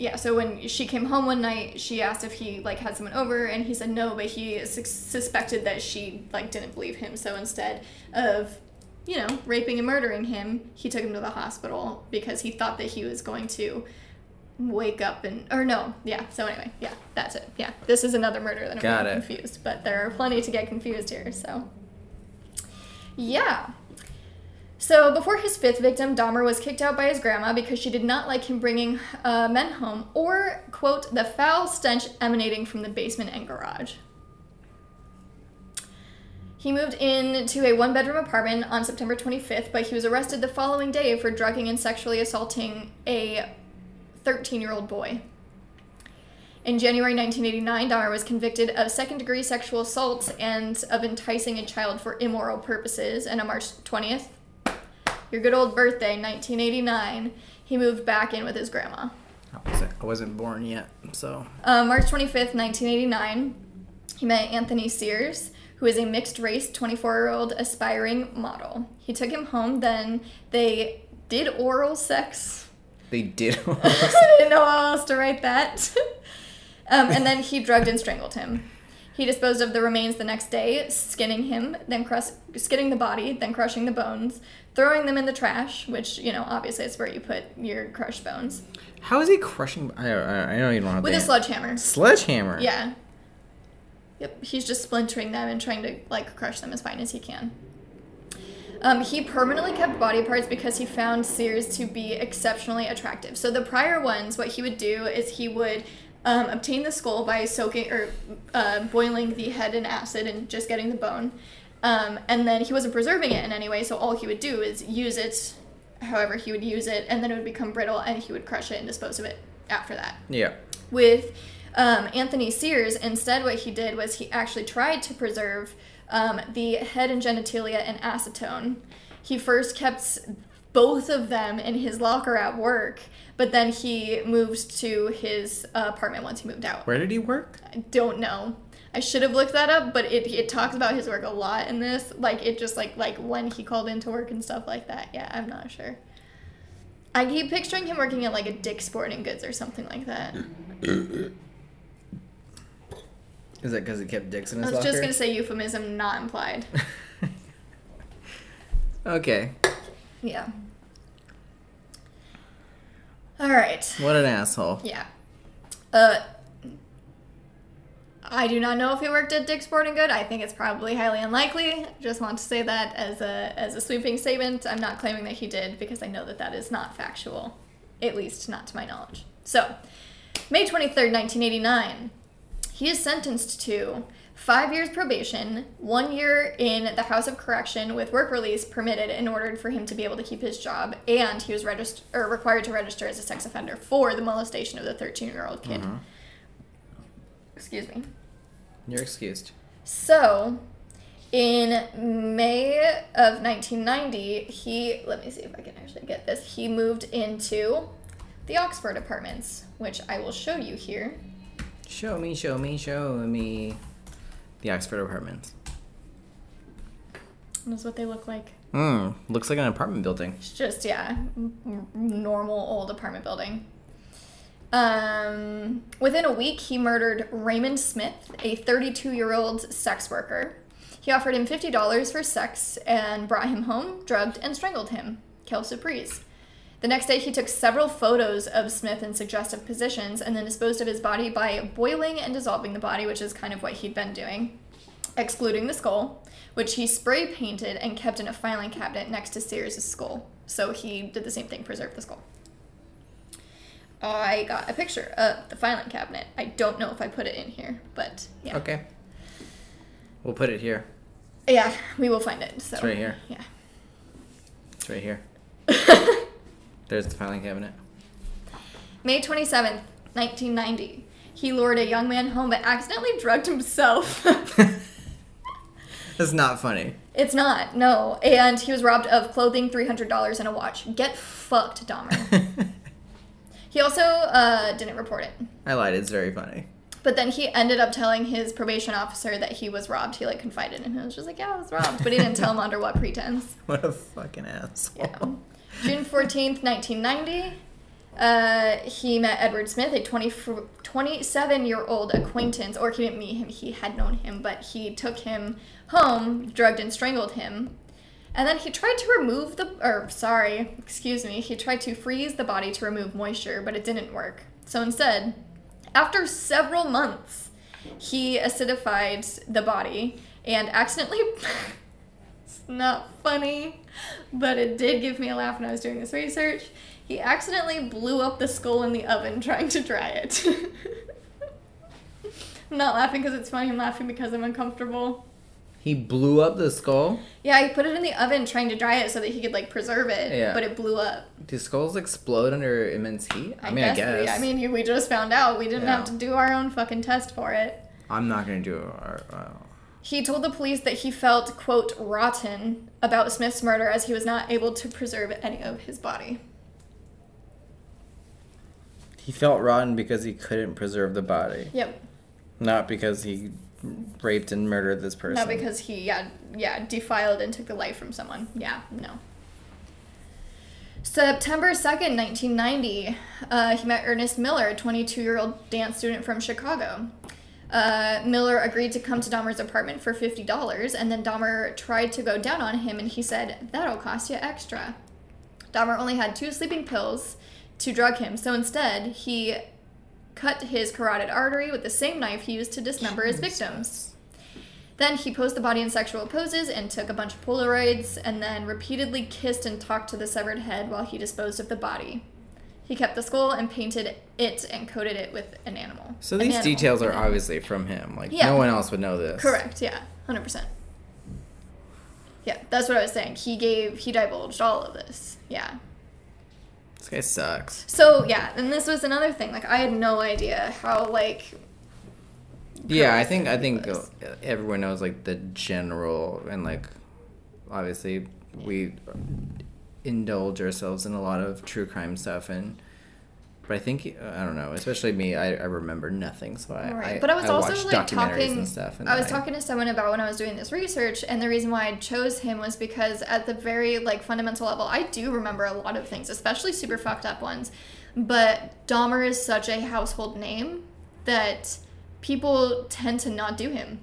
yeah. So when she came home one night, she asked if he like had someone over, and he said no, but he sus- suspected that she like didn't believe him. So instead of you know raping and murdering him, he took him to the hospital because he thought that he was going to wake up and or no yeah so anyway yeah that's it yeah this is another murder that i'm Got confused but there are plenty to get confused here so yeah so before his fifth victim dahmer was kicked out by his grandma because she did not like him bringing uh, men home or quote the foul stench emanating from the basement and garage he moved into a one bedroom apartment on September 25th, but he was arrested the following day for drugging and sexually assaulting a 13 year old boy. In January 1989, Dahmer was convicted of second degree sexual assault and of enticing a child for immoral purposes. And on March 20th, your good old birthday, 1989, he moved back in with his grandma. I wasn't, I wasn't born yet, so. Uh, March 25th, 1989, he met Anthony Sears, who is a mixed race 24 year old aspiring model. He took him home, then they did oral sex. They did. I didn't know how else to write that. um, and then he drugged and strangled him. He disposed of the remains the next day, skinning him, then crus- skinning the body, then crushing the bones, throwing them in the trash, which, you know, obviously is where you put your crushed bones, How is he crushing? I don't, I don't even know how with a sledgehammer. Sledgehammer. Yeah. Yep, he's just splintering them and trying to like crush them as fine as he can. Um, he permanently kept body parts because he found Sears to be exceptionally attractive. So the prior ones, what he would do is he would um, obtain the skull by soaking or uh, boiling the head in acid and just getting the bone, um, and then he wasn't preserving it in any way. So all he would do is use it, however he would use it, and then it would become brittle, and he would crush it and dispose of it after that Yeah. with um, Anthony Sears, instead, what he did was he actually tried to preserve um, the head and genitalia in acetone. He first kept both of them in his locker at work, but then he moved to his uh, apartment once he moved out. Where did he work? I don't know. I should have looked that up, but it, it talks about his work a lot in this. Like it just like like when he called into work and stuff like that. Yeah, I'm not sure. I keep picturing him working at like a Dick's Sporting Goods or something like that. Is that because he kept dicks in his I was locker? just gonna say euphemism, not implied. okay. Yeah. All right. What an asshole. Yeah. Uh, I do not know if he worked at Dick's Sporting Good. I think it's probably highly unlikely. Just want to say that as a as a sweeping statement. I'm not claiming that he did because I know that that is not factual, at least not to my knowledge. So, May 23rd, 1989, he is sentenced to five years probation, one year in the House of Correction with work release permitted in order for him to be able to keep his job, and he was registered or required to register as a sex offender for the molestation of the 13 year old kid. Mm-hmm. Excuse me. You're excused. So, in May of 1990, he, let me see if I can actually get this, he moved into the Oxford apartments, which I will show you here. Show me, show me, show me. The Oxford apartments. That's what they look like. Hmm. Looks like an apartment building. It's just, yeah, normal old apartment building. Um, within a week, he murdered Raymond Smith, a 32 year old sex worker. He offered him $50 for sex and brought him home, drugged, and strangled him. Quelle surprise. The next day, he took several photos of Smith in suggestive positions and then disposed of his body by boiling and dissolving the body, which is kind of what he'd been doing, excluding the skull, which he spray painted and kept in a filing cabinet next to Sears' skull. So he did the same thing, preserved the skull. I got a picture of the filing cabinet. I don't know if I put it in here, but yeah. Okay. We'll put it here. Yeah, we will find it. So It's right here. Yeah. It's right here. There's the filing cabinet. May 27th, 1990. He lured a young man home but accidentally drugged himself. That's not funny. it's not, no. And he was robbed of clothing, $300, and a watch. Get fucked, Dahmer. he also uh, didn't report it. I lied. It's very funny. But then he ended up telling his probation officer that he was robbed. He like confided in him. He was just like, yeah, I was robbed. But he didn't tell him under what pretense. What a fucking asshole. Yeah. June 14th, 1990, uh, he met Edward Smith, a 20, 27 year old acquaintance, or he didn't meet him, he had known him, but he took him home, drugged and strangled him. And then he tried to remove the, or sorry, excuse me, he tried to freeze the body to remove moisture, but it didn't work. So instead, after several months, he acidified the body and accidentally. it's not funny, but it did give me a laugh when I was doing this research. He accidentally blew up the skull in the oven trying to dry it. I'm not laughing because it's funny, I'm laughing because I'm uncomfortable. He blew up the skull. Yeah, he put it in the oven trying to dry it so that he could like preserve it, Yeah. but it blew up. Do skulls explode under immense heat? I, mean, I guess. We, I mean, we just found out. We didn't Yeah. have to do our own fucking test for it. I'm not gonna do our. Uh, He told the police that he felt, quote, rotten about Smith's murder as he was not able to preserve any of his body. he felt rotten because he couldn't preserve the body, Yep. not because he raped and murdered this person. Not because he, yeah, yeah, defiled and took the life from someone. Yeah, no. September 2nd, 1990, uh, he met Ernest Miller, a 22 year old dance student from Chicago. Uh, Miller agreed to come to Dahmer's apartment for $50, and then Dahmer tried to go down on him, and he said, That'll cost you extra. Dahmer only had two sleeping pills to drug him, so instead, he cut his carotid artery with the same knife he used to dismember his victims. Then he posed the body in sexual poses and took a bunch of Polaroids, and then repeatedly kissed and talked to the severed head while he disposed of the body. He kept the skull and painted it and coated it with an animal. So these animal. details are obviously from him. Like Yeah. no one else would know this. Correct, yeah, 100%. Yeah, that's what I was saying. He gave, he divulged all of this. Yeah. This guy sucks. So, yeah, and this was another thing. Like, I had no idea how, like, Yeah, I think I think was. everyone knows like the general and like obviously we indulge ourselves in a lot of true crime stuff and but I think I don't know, especially me. I, I remember nothing, so I Right. I, but I was also watch like talking. and stuff. And I was then talking to someone about when I was doing this research, and the reason why I chose him was because at the very like fundamental level, I do remember a lot of things, especially super fucked up ones. But Dahmer is such a household name that people tend to not do him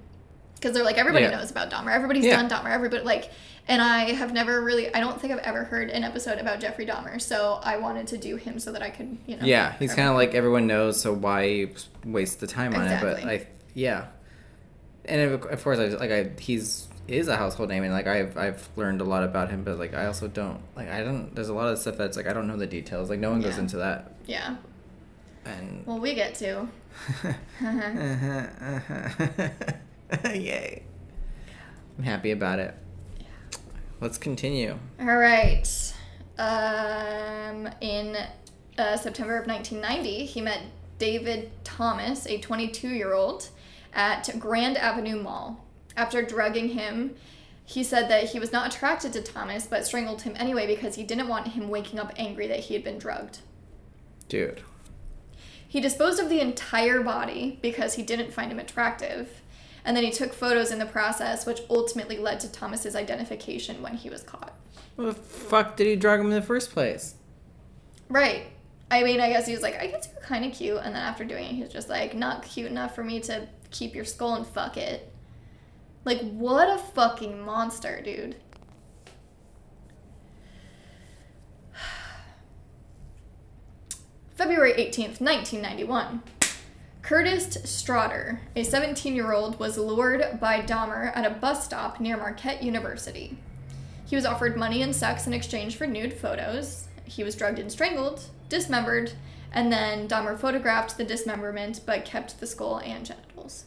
because they're like everybody Yeah. knows about Dahmer, everybody's Yeah. done Dahmer, everybody like. And I have never really, I don't think I've ever heard an episode about Jeffrey Dahmer, so I wanted to do him so that I could, you know. Yeah, he's kind of like everyone knows, so why waste the time on it? But I, yeah, and of, course, I like I he's is a household name, and like I've I've learned a lot about him, but like I also don't like I don't. There's a lot of stuff that's like I don't know the details. Like no one goes into that, Yeah. and Well, we get to. Uh-huh. yay! I'm happy about it. Let's continue. All right. Um, in uh, September of 1990, he met David Thomas, a 22 year old, at Grand Avenue Mall. After drugging him, he said that he was not attracted to Thomas but strangled him anyway because he didn't want him waking up angry that he had been drugged. Dude, He disposed of the entire body because he didn't find him attractive. And then he took photos in the process, which ultimately led to Thomas's identification when he was caught. what the fuck did he drug him in the first place? Right. I mean, I guess he was like, I guess you're kind of cute. And then after doing it, he was just like, not cute enough for me to keep your skull and fuck it. Like, what a fucking monster, dude. February 18th, 1991. Curtis Straughter, a 17 year old, was lured by Dahmer at a bus stop near Marquette University. He was offered money and sex in exchange for nude photos. He was drugged and strangled, dismembered, and then Dahmer photographed the dismemberment but kept the skull and genitals.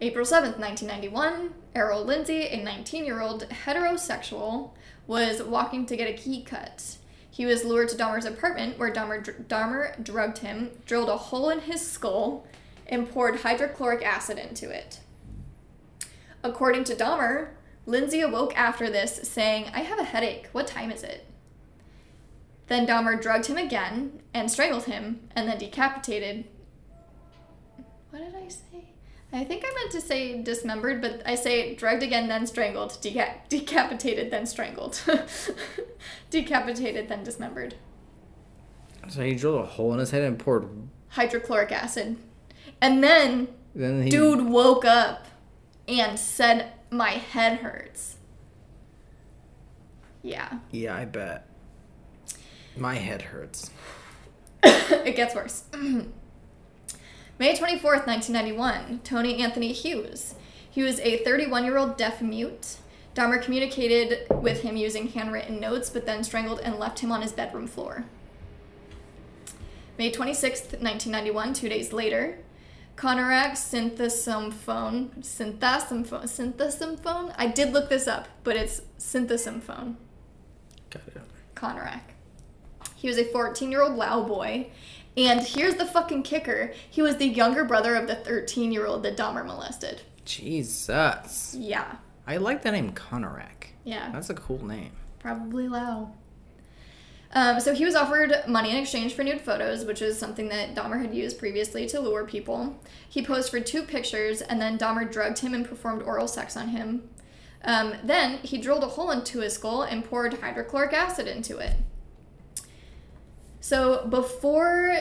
April 7th, 1991, Errol Lindsey, a 19 year old heterosexual, was walking to get a key cut. He was lured to Dahmer's apartment where Dahmer, Dahmer drugged him, drilled a hole in his skull, and poured hydrochloric acid into it. According to Dahmer, Lindsey awoke after this saying, I have a headache. What time is it? Then Dahmer drugged him again and strangled him and then decapitated. What did I say? I think I meant to say dismembered, but I say drugged again, then strangled, deca- decapitated, then strangled. decapitated, then dismembered. So he drilled a hole in his head and poured. Hydrochloric acid. And then Then he, dude woke up and said, My head hurts. Yeah. Yeah, I bet. My head hurts. it gets worse. May 24th, 1991, Tony Anthony Hughes. He was a 31 year old deaf mute. Dahmer communicated with him using handwritten notes, but then strangled and left him on his bedroom floor. May 26th, 1991, two days later, Konerak Sinthasomphone, Sinthasomphone, Sinthasomphone? I did look this up, but it's Sinthasomphone. Got it. Konerak. He was a 14 year old Lao boy. And here's the fucking kicker he was the younger brother of the 13 year old that Dahmer molested. Jesus. Yeah. I like the name Konerak. Yeah. That's a cool name. Probably Lao. Um, so he was offered money in exchange for nude photos, which is something that Dahmer had used previously to lure people. He posed for two pictures, and then Dahmer drugged him and performed oral sex on him. Um, then he drilled a hole into his skull and poured hydrochloric acid into it. So before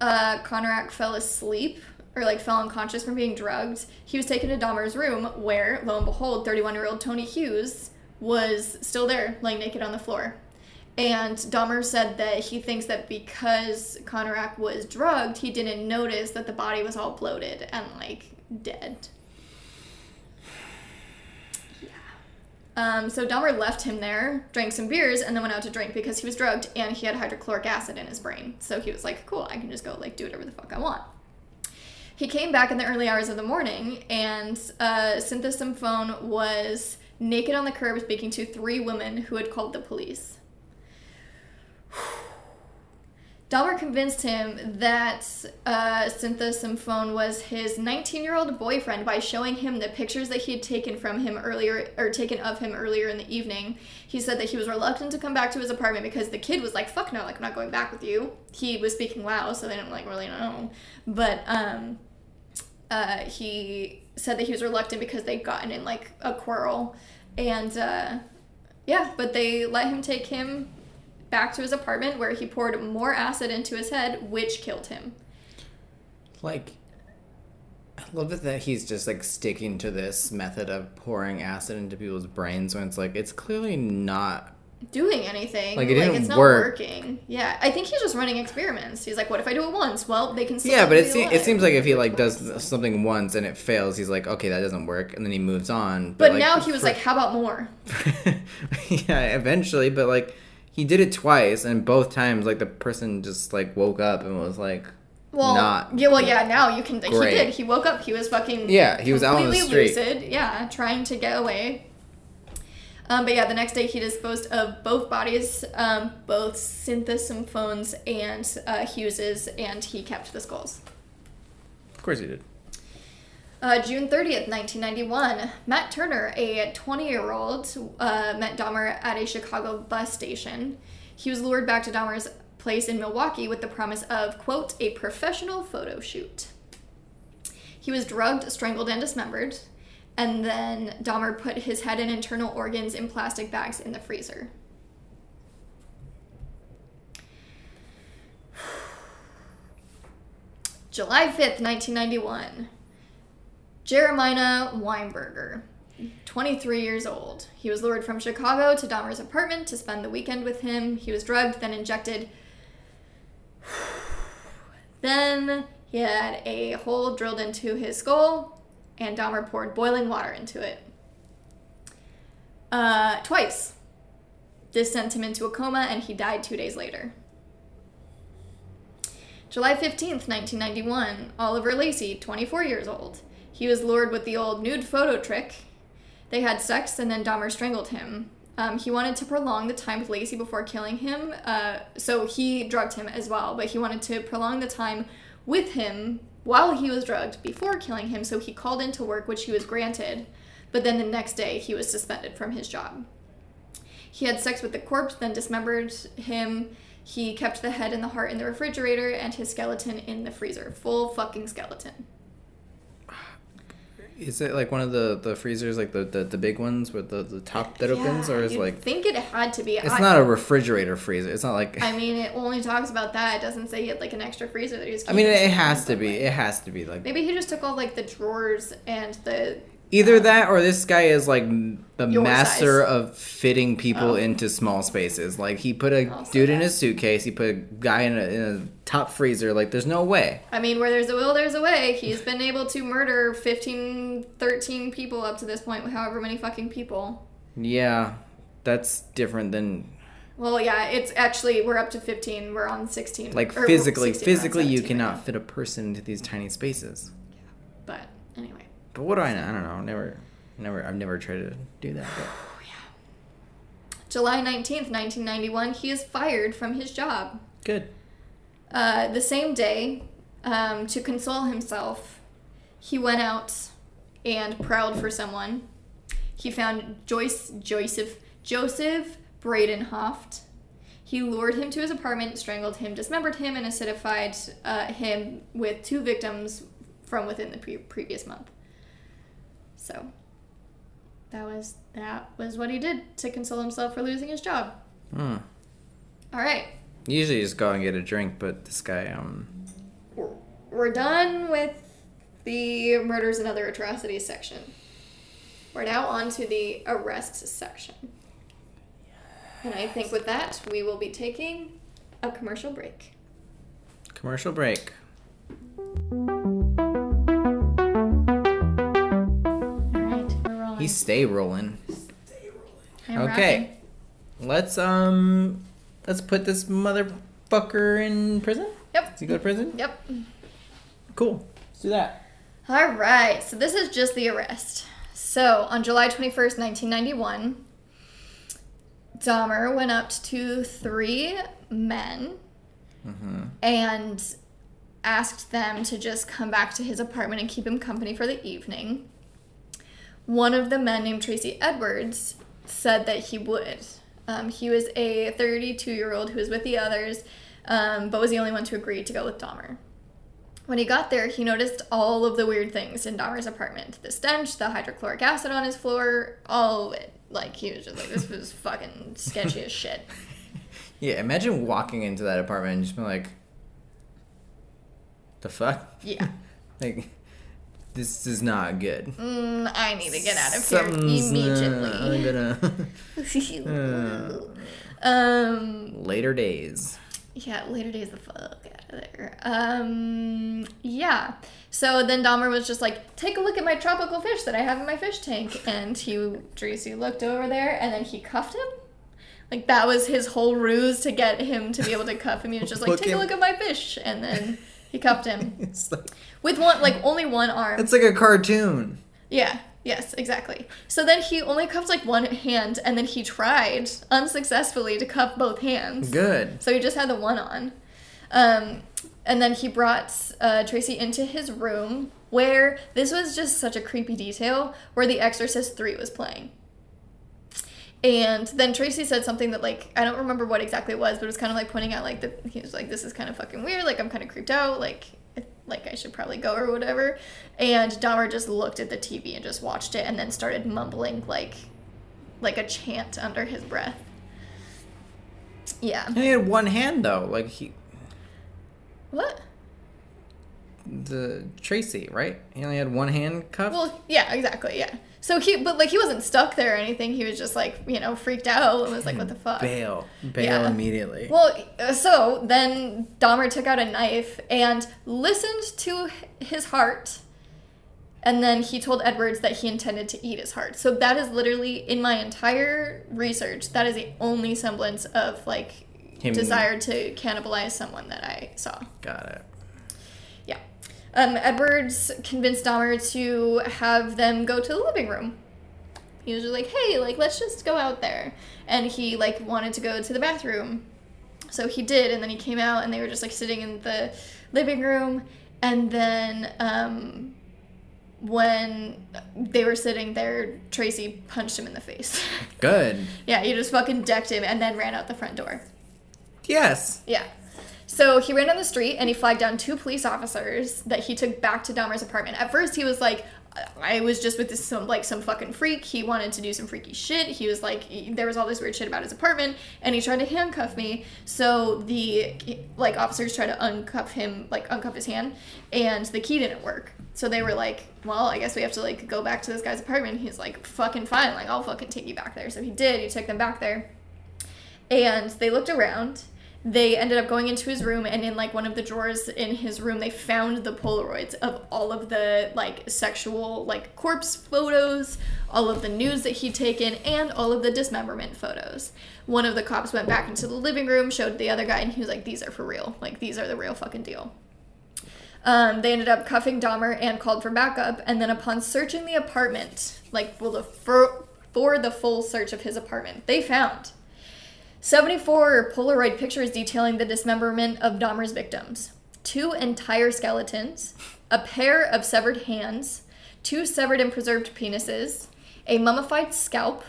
uh, Konerak fell asleep, or like fell unconscious from being drugged, he was taken to Dahmer's room, where, lo and behold, 31 year old Tony Hughes was still there, laying naked on the floor. And Dahmer said that he thinks that because Konerak was drugged, he didn't notice that the body was all bloated and like dead. Um, so Dahmer left him there, drank some beers, and then went out to drink because he was drugged and he had hydrochloric acid in his brain. So he was like, "Cool, I can just go like do whatever the fuck I want." He came back in the early hours of the morning, and uh, Sinthasomphone was naked on the curb speaking to three women who had called the police. Dahmer convinced him that uh, Sinthasomphone was his 19-year-old boyfriend by showing him the pictures that he had taken from him earlier, or taken of him earlier in the evening. He said that he was reluctant to come back to his apartment because the kid was like, "Fuck no, like I'm not going back with you." He was speaking Lao, so they didn't like really know. But um, uh, he said that he was reluctant because they'd gotten in like a quarrel, and uh, yeah, but they let him take him back to his apartment where he poured more acid into his head, which killed him. Like, I love it that he's just like sticking to this method of pouring acid into people's brains when it's like it's clearly not. doing anything. Like, it didn't it's not work. working. Yeah, I think he's just running experiments. He's like, what if I do it once? Well, they can. Still Yeah, but it, se- it seems like if he like does something once and it fails, he's like, okay, that doesn't work, and then he moves on. But like, now he was for- like, how about more? yeah, eventually, but like he did it twice, and both times like the person just like woke up and was like, Well, not yeah, well, yeah. Now you can. He did. He woke up. He was fucking. Yeah, he was out on the street. lucid. Yeah, trying to get away. Um, but yeah, the next day he disposed of both bodies, um, both Sinthasomphone's and uh, Hughes's, and he kept the skulls. of course he did. Uh, June 30th, 1991, Matt Turner, a 20 year old, uh, met Dahmer at a Chicago bus station. He was lured back to Dahmer's place in Milwaukee with the promise of, quote, a professional photo shoot. He was drugged, strangled, and dismembered, and then Dahmer put his head and internal organs in plastic bags in the freezer. July 5th, 1991. Jeremiah Weinberger, 23 years old. He was lured from Chicago to Dahmer's apartment to spend the weekend with him. He was drugged, then injected. Then he had a hole drilled into his skull, and Dahmer poured boiling water into it. Uh, twice. This sent him into a coma, and he died two days later. July 15th, 1991, Oliver Lacy, 24 years old. He was lured with the old nude photo trick. They had sex and then Dahmer strangled him. Um, he wanted to prolong the time with Lacy before killing him, uh, so he drugged him as well, but he wanted to prolong the time with him while he was drugged before killing him, so he called into work, which he was granted, but then the next day he was suspended from his job. He had sex with the corpse, then dismembered him. He kept the head and the heart in the refrigerator and his skeleton in the freezer. Full fucking skeleton. Is it like one of the the freezers, like the the, the big ones with the, the top that opens, or is like think it had to be. it's I, not a refrigerator freezer? It's not like I mean, it only talks about that. It doesn't say he had like an extra freezer that he was. I mean, it has to be. It has to be like Maybe he just took all like the drawers and the. Either that or this guy is like the Your master size. of fitting people Oh. into small spaces. Like he put a Also dude in that. a suitcase. He put a guy in a, in a top freezer. Like there's no way. I mean, where there's a will, there's a way. He's been able to murder 15, 13 people up to this point, with however many fucking people. Yeah, that's different than Well, yeah, it's actually we're up to 15. We're on 16. like physically. 16, Physically, you 17 right cannot fit a person into these tiny spaces. But what do I know? I don't know. Never, never. I've never tried to do that. But. July 19th, 1991, he is fired from his job. Good. Uh, the same day, um, to console himself, he went out and prowled for someone. He found Joyce Joseph Joseph Bradehoft. He lured him to his apartment, strangled him, dismembered him, and acidified uh, him with two victims from within the pre- previous month. So that was that was what he did to console himself for losing his job. Hmm. All right. Usually just go and get a drink, but this guy, um, we're, we're done with the murders and other atrocities section. We're now on to the arrests section. And I think with that, we will be taking a commercial break. commercial break. Rolling. He stay rolling. I'm okay. Let's um, let's put this motherfucker in prison. Yep. Does he go to prison? Yep. Cool. Let's do that. All right, so this is just the arrest. So on July 21st, 1991, Dahmer went up to three men Mm-hmm. and asked them to just come back to his apartment and keep him company for the evening. One of the men, named Tracy Edwards, said that he would. Um, he was a 32 year old who was with the others, um, but was the only one to agree to go with Dahmer. When he got there, he noticed all of the weird things in Dahmer's apartment the stench, the hydrochloric acid on his floor, all of it. Like, he was just like, this was fucking sketchy as shit. Yeah, imagine walking into that apartment and just being like, The fuck? Yeah. Like, this is not good. Mm, I need to get out of Something's, here uh, I'm immediately. gonna. um. Later days. Yeah, later days the fuck out of there. Um, yeah. So then Dahmer was just like, take a look at my tropical fish that I have in my fish tank. And he, Tracy looked over there and then he cuffed him. Like that was his whole ruse to get him to be able to cuff him. He was just like, take a look at my fish. And then he cuffed him It's like, with one, like only one arm. it's like a cartoon. Yeah, yes, exactly. So then he only cuffed like one hand and then he tried unsuccessfully to cuff both hands. Good. So he just had the one on. Um, and then he brought uh, Tracy into his room where this was just such a creepy detail where The Exorcist 3 was playing. And then Tracy said something that like I don't remember what exactly it was, but it was kind of like pointing out like the he was like this is kind of fucking weird, like I'm kind of creeped out, like like I should probably go or whatever. And Dahmer just looked at the TV and just watched it and then started mumbling like like a chant under his breath. Yeah. And he had one hand though, like he, What? The Tracy, right? He only had one hand cuffed. Well, yeah, exactly, yeah. So he, but like he wasn't stuck there or anything. He was just like, you know, freaked out and was like, "What the fuck?" bail, bail Yeah. immediately. Well, so then Dahmer took out a knife and listened to his heart, and then he told Edwards that he intended to eat his heart. So that is literally in my entire research. That is the only semblance of like Him- desire to cannibalize someone that I saw. Got it. Um, Edwards convinced Dahmer to have them go to the living room. He was just like, hey, like, let's just go out there. And he, like, wanted to go to the bathroom. So he did, and then he came out, and they were just, like, sitting in the living room. And then, um, when they were sitting there, Tracy punched him in the face. Good. yeah, he just fucking decked him and then ran out the front door. Yes. Yeah. So he ran down the street and he flagged down two police officers that he took back to Dahmer's apartment. At first, he was like, "I was just with this some like some fucking freak. He wanted to do some freaky shit. He was like, there was all this weird shit about his apartment, and he tried to handcuff me. So the like officers tried to uncuff him, like uncuff his hand, and the key didn't work. So they were like, well, I guess we have to like go back to this guy's apartment. He's like, fucking fine, like I'll fucking take you back there. So he did. He took them back there and they looked around they ended up going into his room and in like one of the drawers in his room they found the polaroids of all of the like sexual like corpse photos all of the news that he'd taken and all of the dismemberment photos one of the cops went back into the living room showed the other guy and he was like these are for real like these are the real fucking deal um, they ended up cuffing Dahmer and called for backup. And then, upon searching the apartment, like well, the for, for the full search of his apartment, they found 74 Polaroid pictures detailing the dismemberment of Dahmer's victims, two entire skeletons, a pair of severed hands, two severed and preserved penises, a mummified scalp,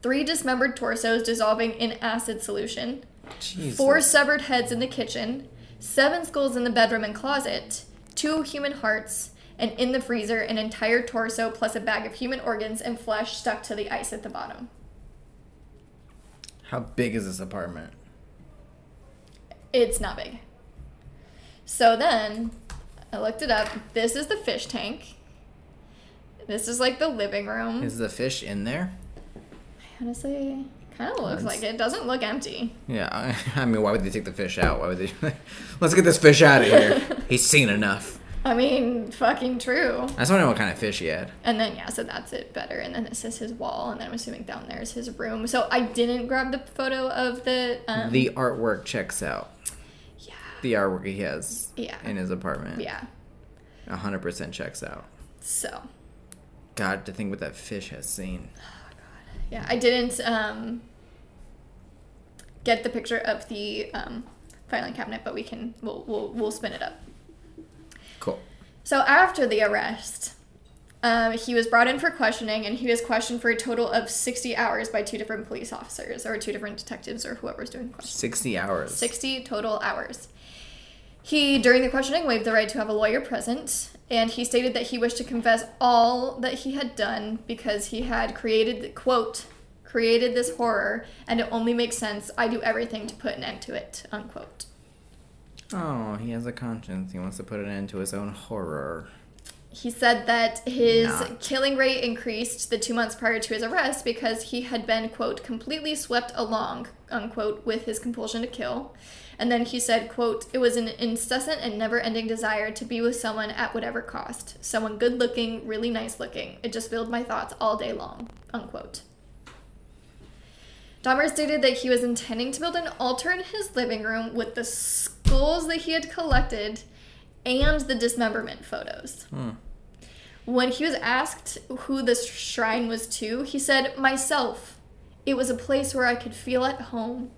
three dismembered torsos dissolving in acid solution, Jesus. four severed heads in the kitchen, seven skulls in the bedroom and closet, two human hearts, and in the freezer, an entire torso plus a bag of human organs and flesh stuck to the ice at the bottom. How big is this apartment? It's not big. So then I looked it up. This is the fish tank. This is like the living room. Is the fish in there? Honestly, kind of looks That's- like it. Doesn't look empty. Yeah. I, I mean, why would they take the fish out? Why would they? Let's get this fish out of here. He's seen enough. I mean, fucking true. I just want to know what kind of fish he had. And then yeah, so that's it better. And then this is his wall, and then I'm assuming down there is his room. So I didn't grab the photo of the um, the artwork checks out. yeah The artwork he has Yeah. in his apartment. yeah. A hundred percent checks out. So God, to think what that fish has seen. Oh, God. Yeah, I didn't um, get the picture of the um, filing cabinet, but we can we'll we'll, we'll spin it up. So after the arrest, um, he was brought in for questioning, and he was questioned for a total of 60 hours by two different police officers, or two different detectives, or whoever's doing questioning. Sixty hours. 60 total hours. He, during the questioning, waived the right to have a lawyer present, and he stated that he wished to confess all that he had done because he had created, quote, created this horror, and it only makes sense. I do everything to put an end to it, unquote. Oh, he has a conscience. He wants to put an end to his own horror. He said that his Not. killing rate increased the two months prior to his arrest because he had been, quote, completely swept along, unquote, with his compulsion to kill. And then he said, quote, it was an incessant and never ending desire to be with someone at whatever cost. Someone good looking, really nice looking. It just filled my thoughts all day long, unquote. Dahmer stated that he was intending to build an altar in his living room with the skulls that he had collected and the dismemberment photos. Hmm. When he was asked who this shrine was to, he said, Myself. It was a place where I could feel at home.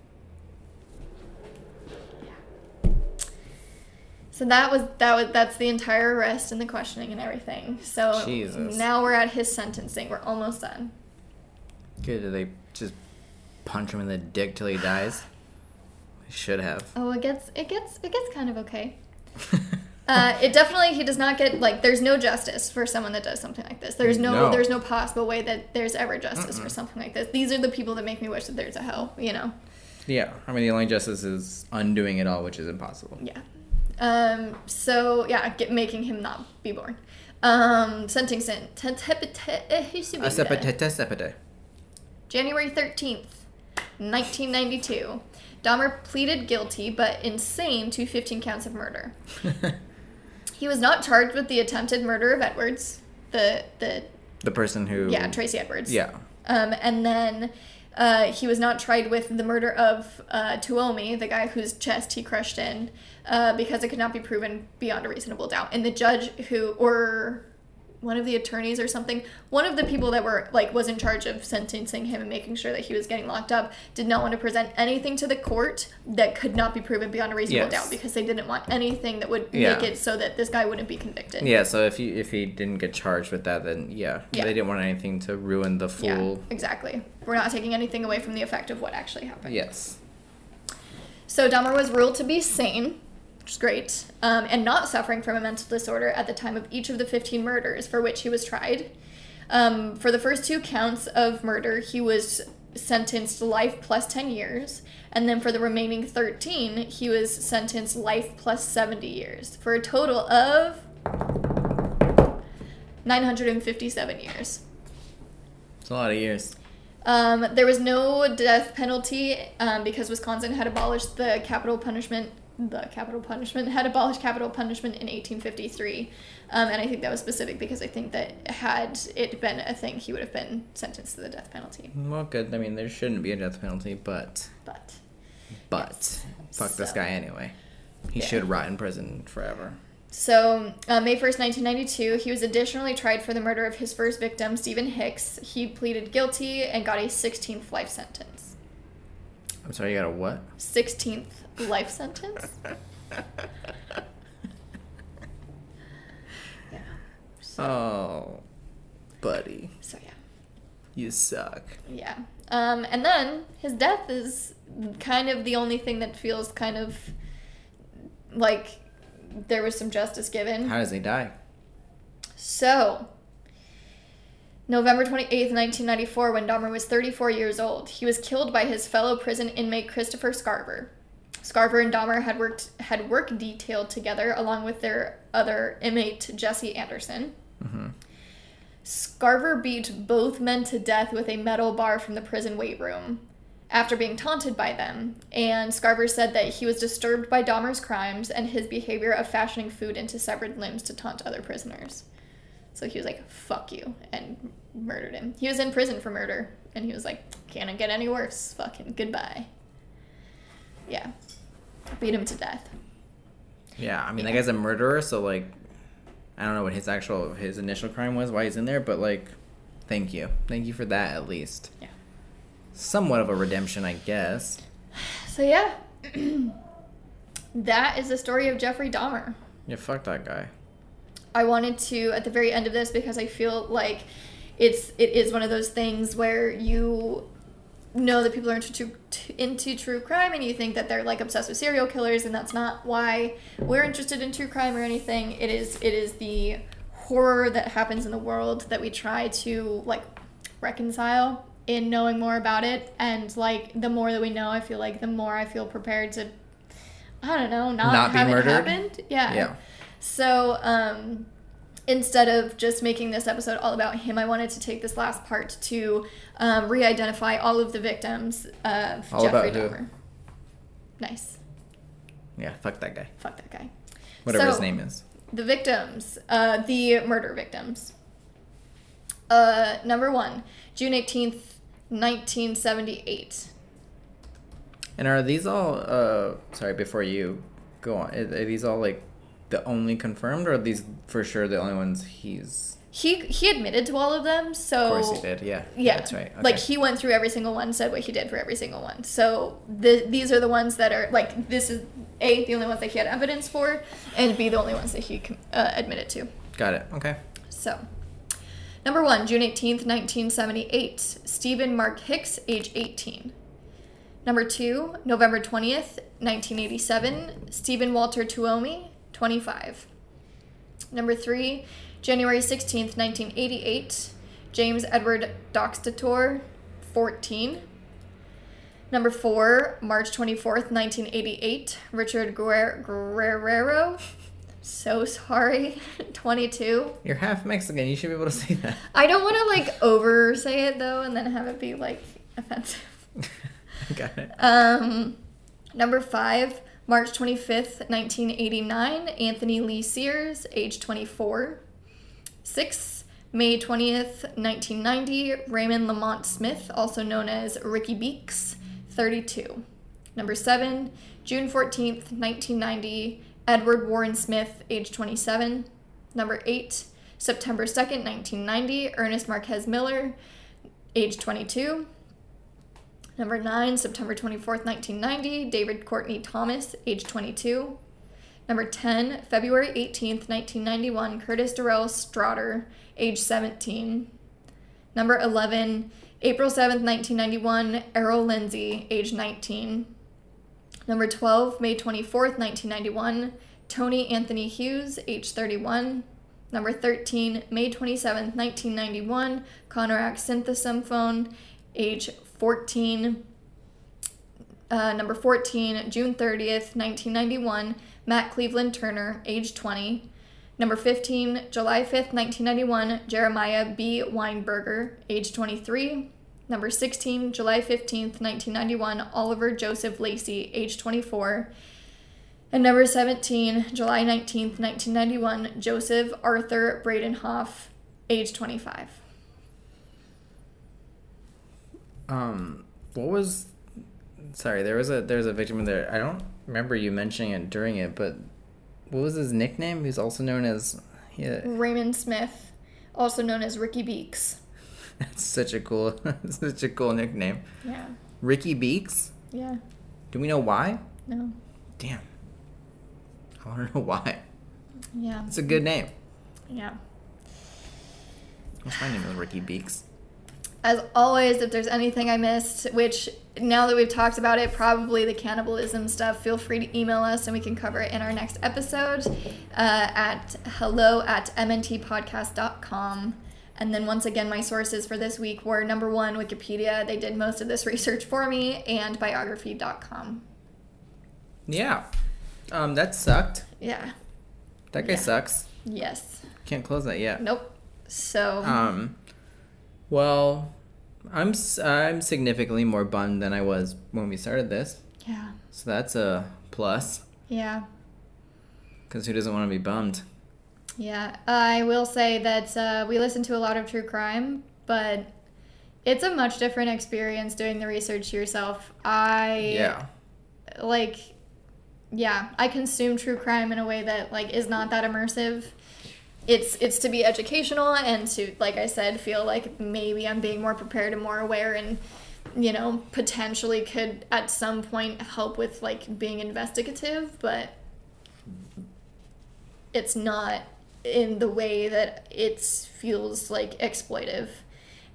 So that was that was that's the entire arrest and the questioning and everything. So Jesus. now we're at his sentencing. We're almost done. Good. Did they just punch him in the dick till he dies? Should have. Oh, it gets it gets it gets kind of okay. Uh, it definitely he does not get like there's no justice for someone that does something like this. There's no, No. there's no possible way that there's ever justice for something like this. These are the people that make me wish that there's a hell. You know. yeah. I mean, the only justice is undoing it all, which is impossible. Yeah. Um, so yeah, get, making him not be born. Um, sentencing. Sepete. January 13th, 1992. Dahmer pleaded guilty but insane to 15 counts of murder. He was not charged with the attempted murder of Edwards, the the the person who. yeah Tracy Edwards. Yeah. Um, and then uh, he was not tried with the murder of uh, Tuomi, the guy whose chest he crushed in, uh, because it could not be proven beyond a reasonable doubt. And the judge who, or one of the attorneys or something, one of the people that were like was in charge of sentencing him and making sure that he was getting locked up, did not want to present anything to the court that could not be proven beyond a reasonable Yes. doubt because they didn't want anything that would Yeah. make it so that this guy wouldn't be convicted. Yeah. So if he if he didn't get charged with that, then yeah, Yeah. they didn't want anything to ruin the full. Yeah, exactly. We're not taking anything away from the effect of what actually happened. Yes. So Dahmer was ruled to be sane, is great, um, and not suffering from a mental disorder at the time of each of the 15 murders for which he was tried. Um, for the first two counts of murder, he was sentenced to life plus 10 years, and then for the remaining 13, he was sentenced life plus 70 years, for a total of 957 years. It's a lot of years. Um, there was no death penalty um, because Wisconsin had abolished the capital punishment. The capital punishment had abolished capital punishment in 1853, um, and I think that was specific because I think that had it been a thing, he would have been sentenced to the death penalty. Well, good. I mean, there shouldn't be a death penalty, but But but fuck this guy anyway. He Yeah. should rot in prison forever. So, uh, May 1st, 1992, he was additionally tried for the murder of his first victim, Steven Hicks. He pleaded guilty and got a 16th life sentence. I'm sorry. You got a what? 16th life sentence? yeah. So, Oh, buddy, so yeah. you suck. Yeah. Um, and then his death is kind of the only thing that feels kind of like there was some justice given. How does he die? So, November 28th, 1994, when Dahmer was 34 years old, he was killed by his fellow prison inmate Christopher Scarver. Scarver and Dahmer had worked had work detailed together along with their other inmate Jesse Anderson. Mm-hmm. Scarver beat both men to death with a metal bar from the prison weight room after being taunted by them. And Scarver said that he was disturbed by Dahmer's crimes and his behavior of fashioning food into severed limbs to taunt other prisoners. So he was like, fuck you, and murdered him. He was in prison for murder, and he was like, can't it get any worse? Fucking goodbye. Yeah. Beat him to death. Yeah, I mean, that guy's a murderer, so like, I don't know what his actual his initial crime was, why he's in there, but like, thank you, thank you for that at least. Yeah. Somewhat of a redemption, I guess. So yeah. that is the story of Jeffrey Dahmer. Yeah, fuck that guy. I wanted to at the very end of this because I feel like it's it is one of those things where you know that people are into true, into true crime and you think that they're like obsessed with serial killers and that's not why we're interested in true crime or anything. It is it is the horror that happens in the world that we try to like reconcile in knowing more about it and like the more that we know, I feel like the more I feel prepared to I don't know, not, Not be have it murdered? happened. Yeah. Yeah. So um, instead of just making this episode all about him, I wanted to take this last part to um, re-identify all of the victims of All Jeffrey? Dahmer. Nice. Yeah, fuck that guy. Fuck that guy. Whatever his name is. The victims, uh, the murder victims. Uh, number one, June 18th, 1978. And are these all? uh Sorry, before you go on, are these all like the only confirmed, or are these for sure the only ones he's? He he admitted to all of them, so Of course he did. Yeah. Yeah, That's right. okay. Like he went through every single one, said what he did for every single one. So the, these are the ones that are like this is a the only ones that he had evidence for, and b the only ones that he uh, admitted to. Got it. Okay. So, number one, June 18th, 1978, Steven Mark Hicks, age 18. Number two, November 20th, 1987, Steven Walter Tuomi, 25. Number three, January 16th, 1988, James Edward Doxtator, 14. Number four, March 24th, 1988, Richard Guer- Guerrero, so sorry, 22. You're half Mexican. You should be able to say that. I don't want to like over say it though and then have it be like offensive. Got it. Um, number five, March 25th, 1989, Anthony Lee Sears, age 24. Six, May 20th, 1990, Raymond Lamont Smith, also known as Ricky Beeks, 32. Number seven, June 14th, 1990, Edward Warren Smith, age 27. Number eight, September 2nd, 1990, Ernest Marquez Miller, age 22. Number nine, September 24th, 1990, David Courtney Thomas, age 22. Number 10, February 18th, 1991, Curtis Durrell Straughter, age 17. Number 11, April 7th, 1991, Errol Lindsey, age 19. Number 12, May 24th, 1991, Tony Anthony Hughes, age 31. Number 13, May 27th, 1991, Konerak Sinthasomphone, age 14. Uh, number 14, June 30th, 1991, Matt Cleveland Turner, age 20. Number 15, July 5th, 1991, Jeremiah B. Weinberger, age 23. Number 16, July 15th, 1991, Oliver Joseph Lacy, age 24. And number 17, July 19th, 1991, Joseph Arthur Bradehoft, age 25. Um, what was? Sorry, there was a there was a victim in there. I don't remember you mentioning it during it, but what was his nickname? He's also known as. Yeah, Raymond Smith, also known as Ricky Beeks. that's such a cool, such a cool nickname. Yeah. Ricky Beeks. Yeah. Do we know why? No. Damn. I want to know why. Yeah. It's a good name. Yeah. What's my name? Is Ricky Beeks. As always, if there's anything I missed, which now that we've talked about it, probably the cannibalism stuff, feel free to email us and we can cover it in our next episode uh, at hello at mntpodcast.com. And then once again, my sources for this week were number one, Wikipedia. They did most of this research for me, and biography.com. Yeah. Um, that sucked. Yeah. That guy Yeah. sucks. Yes. Can't close that yet. Nope. So. Um, well, I'm I'm significantly more bummed than I was when we started this, yeah. so that's a plus. Yeah. Because who doesn't want to be bummed? Yeah, I will say that uh, we listen to a lot of true crime, but it's a much different experience doing the research yourself. I Yeah. like, yeah, I consume true crime in a way that like is not that immersive. It's it's to be educational and to like I said feel like maybe I'm being more prepared and more aware and you know potentially could at some point help with like being investigative, but it's not in the way that it feels like exploitive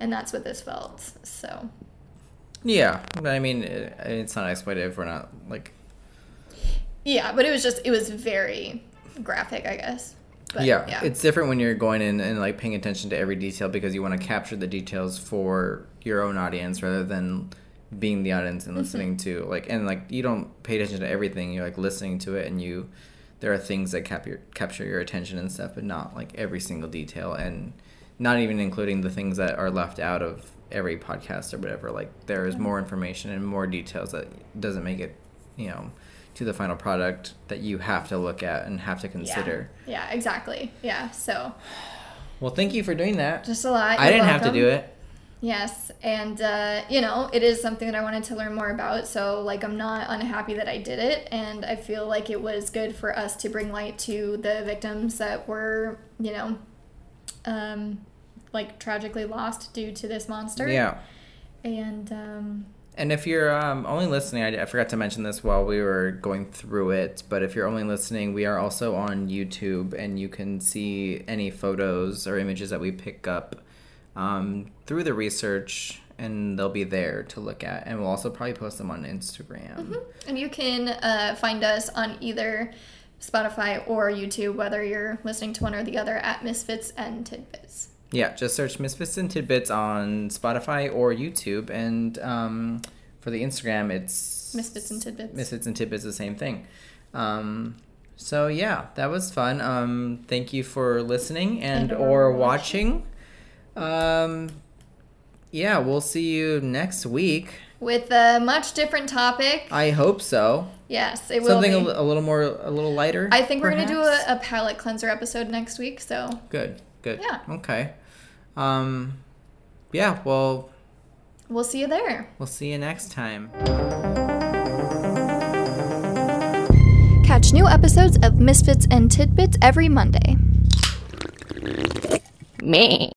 and that's what this felt so Yeah, but I mean, it, it's not exploitive. We're not like. yeah but it was just it was very graphic i guess but yeah, it's different when you're going in and like paying attention to every detail because you want to capture the details for your own audience rather than being the audience and mm-hmm. listening to like and like you don't pay attention to everything. You're like listening to it and you there are things that cap your, capture your attention and stuff, but not like every single detail and not even including the things that are left out of every podcast or whatever. Like there is more information and more details that doesn't make it, you know, to the final product that you have to look at and have to consider. Yeah, exactly. Yeah, so Well, thank you for doing that. just a lot. I didn't have to do it. Yes, and uh, you know, it is something that I wanted to learn more about. So, like, I'm not unhappy that I did it, and I feel like it was good for us to bring light to the victims that were, you know, um, like tragically lost due to this monster. Yeah. And um, And if you're um, only listening, I, I forgot to mention this while we were going through it, but if you're only listening, we are also on YouTube and you can see any photos or images that we pick up um, through the research and they'll be there to look at. And we'll also probably post them on Instagram. and you can uh, find us on either Spotify or YouTube, whether you're listening to one or the other, at Misfits and Tidbits. Yeah, just search Misfits and Tidbits on Spotify or YouTube. And um, for the Instagram, it's Misfits and Tidbits. Misfits and Tidbits, the same thing. Um, so yeah, that was fun. Um, thank you for listening and, And or or watching. Um, yeah, we'll see you next week. With a much different topic. I hope so. Yes, it will Something a, a little more, a little lighter. I think we're gonna do a, a palate cleanser episode next week. So Good, good. Yeah. Okay. Um, yeah. Well, we'll see you there. we'll see you next time. Catch new episodes of Misfits and Tidbits every Monday. Me.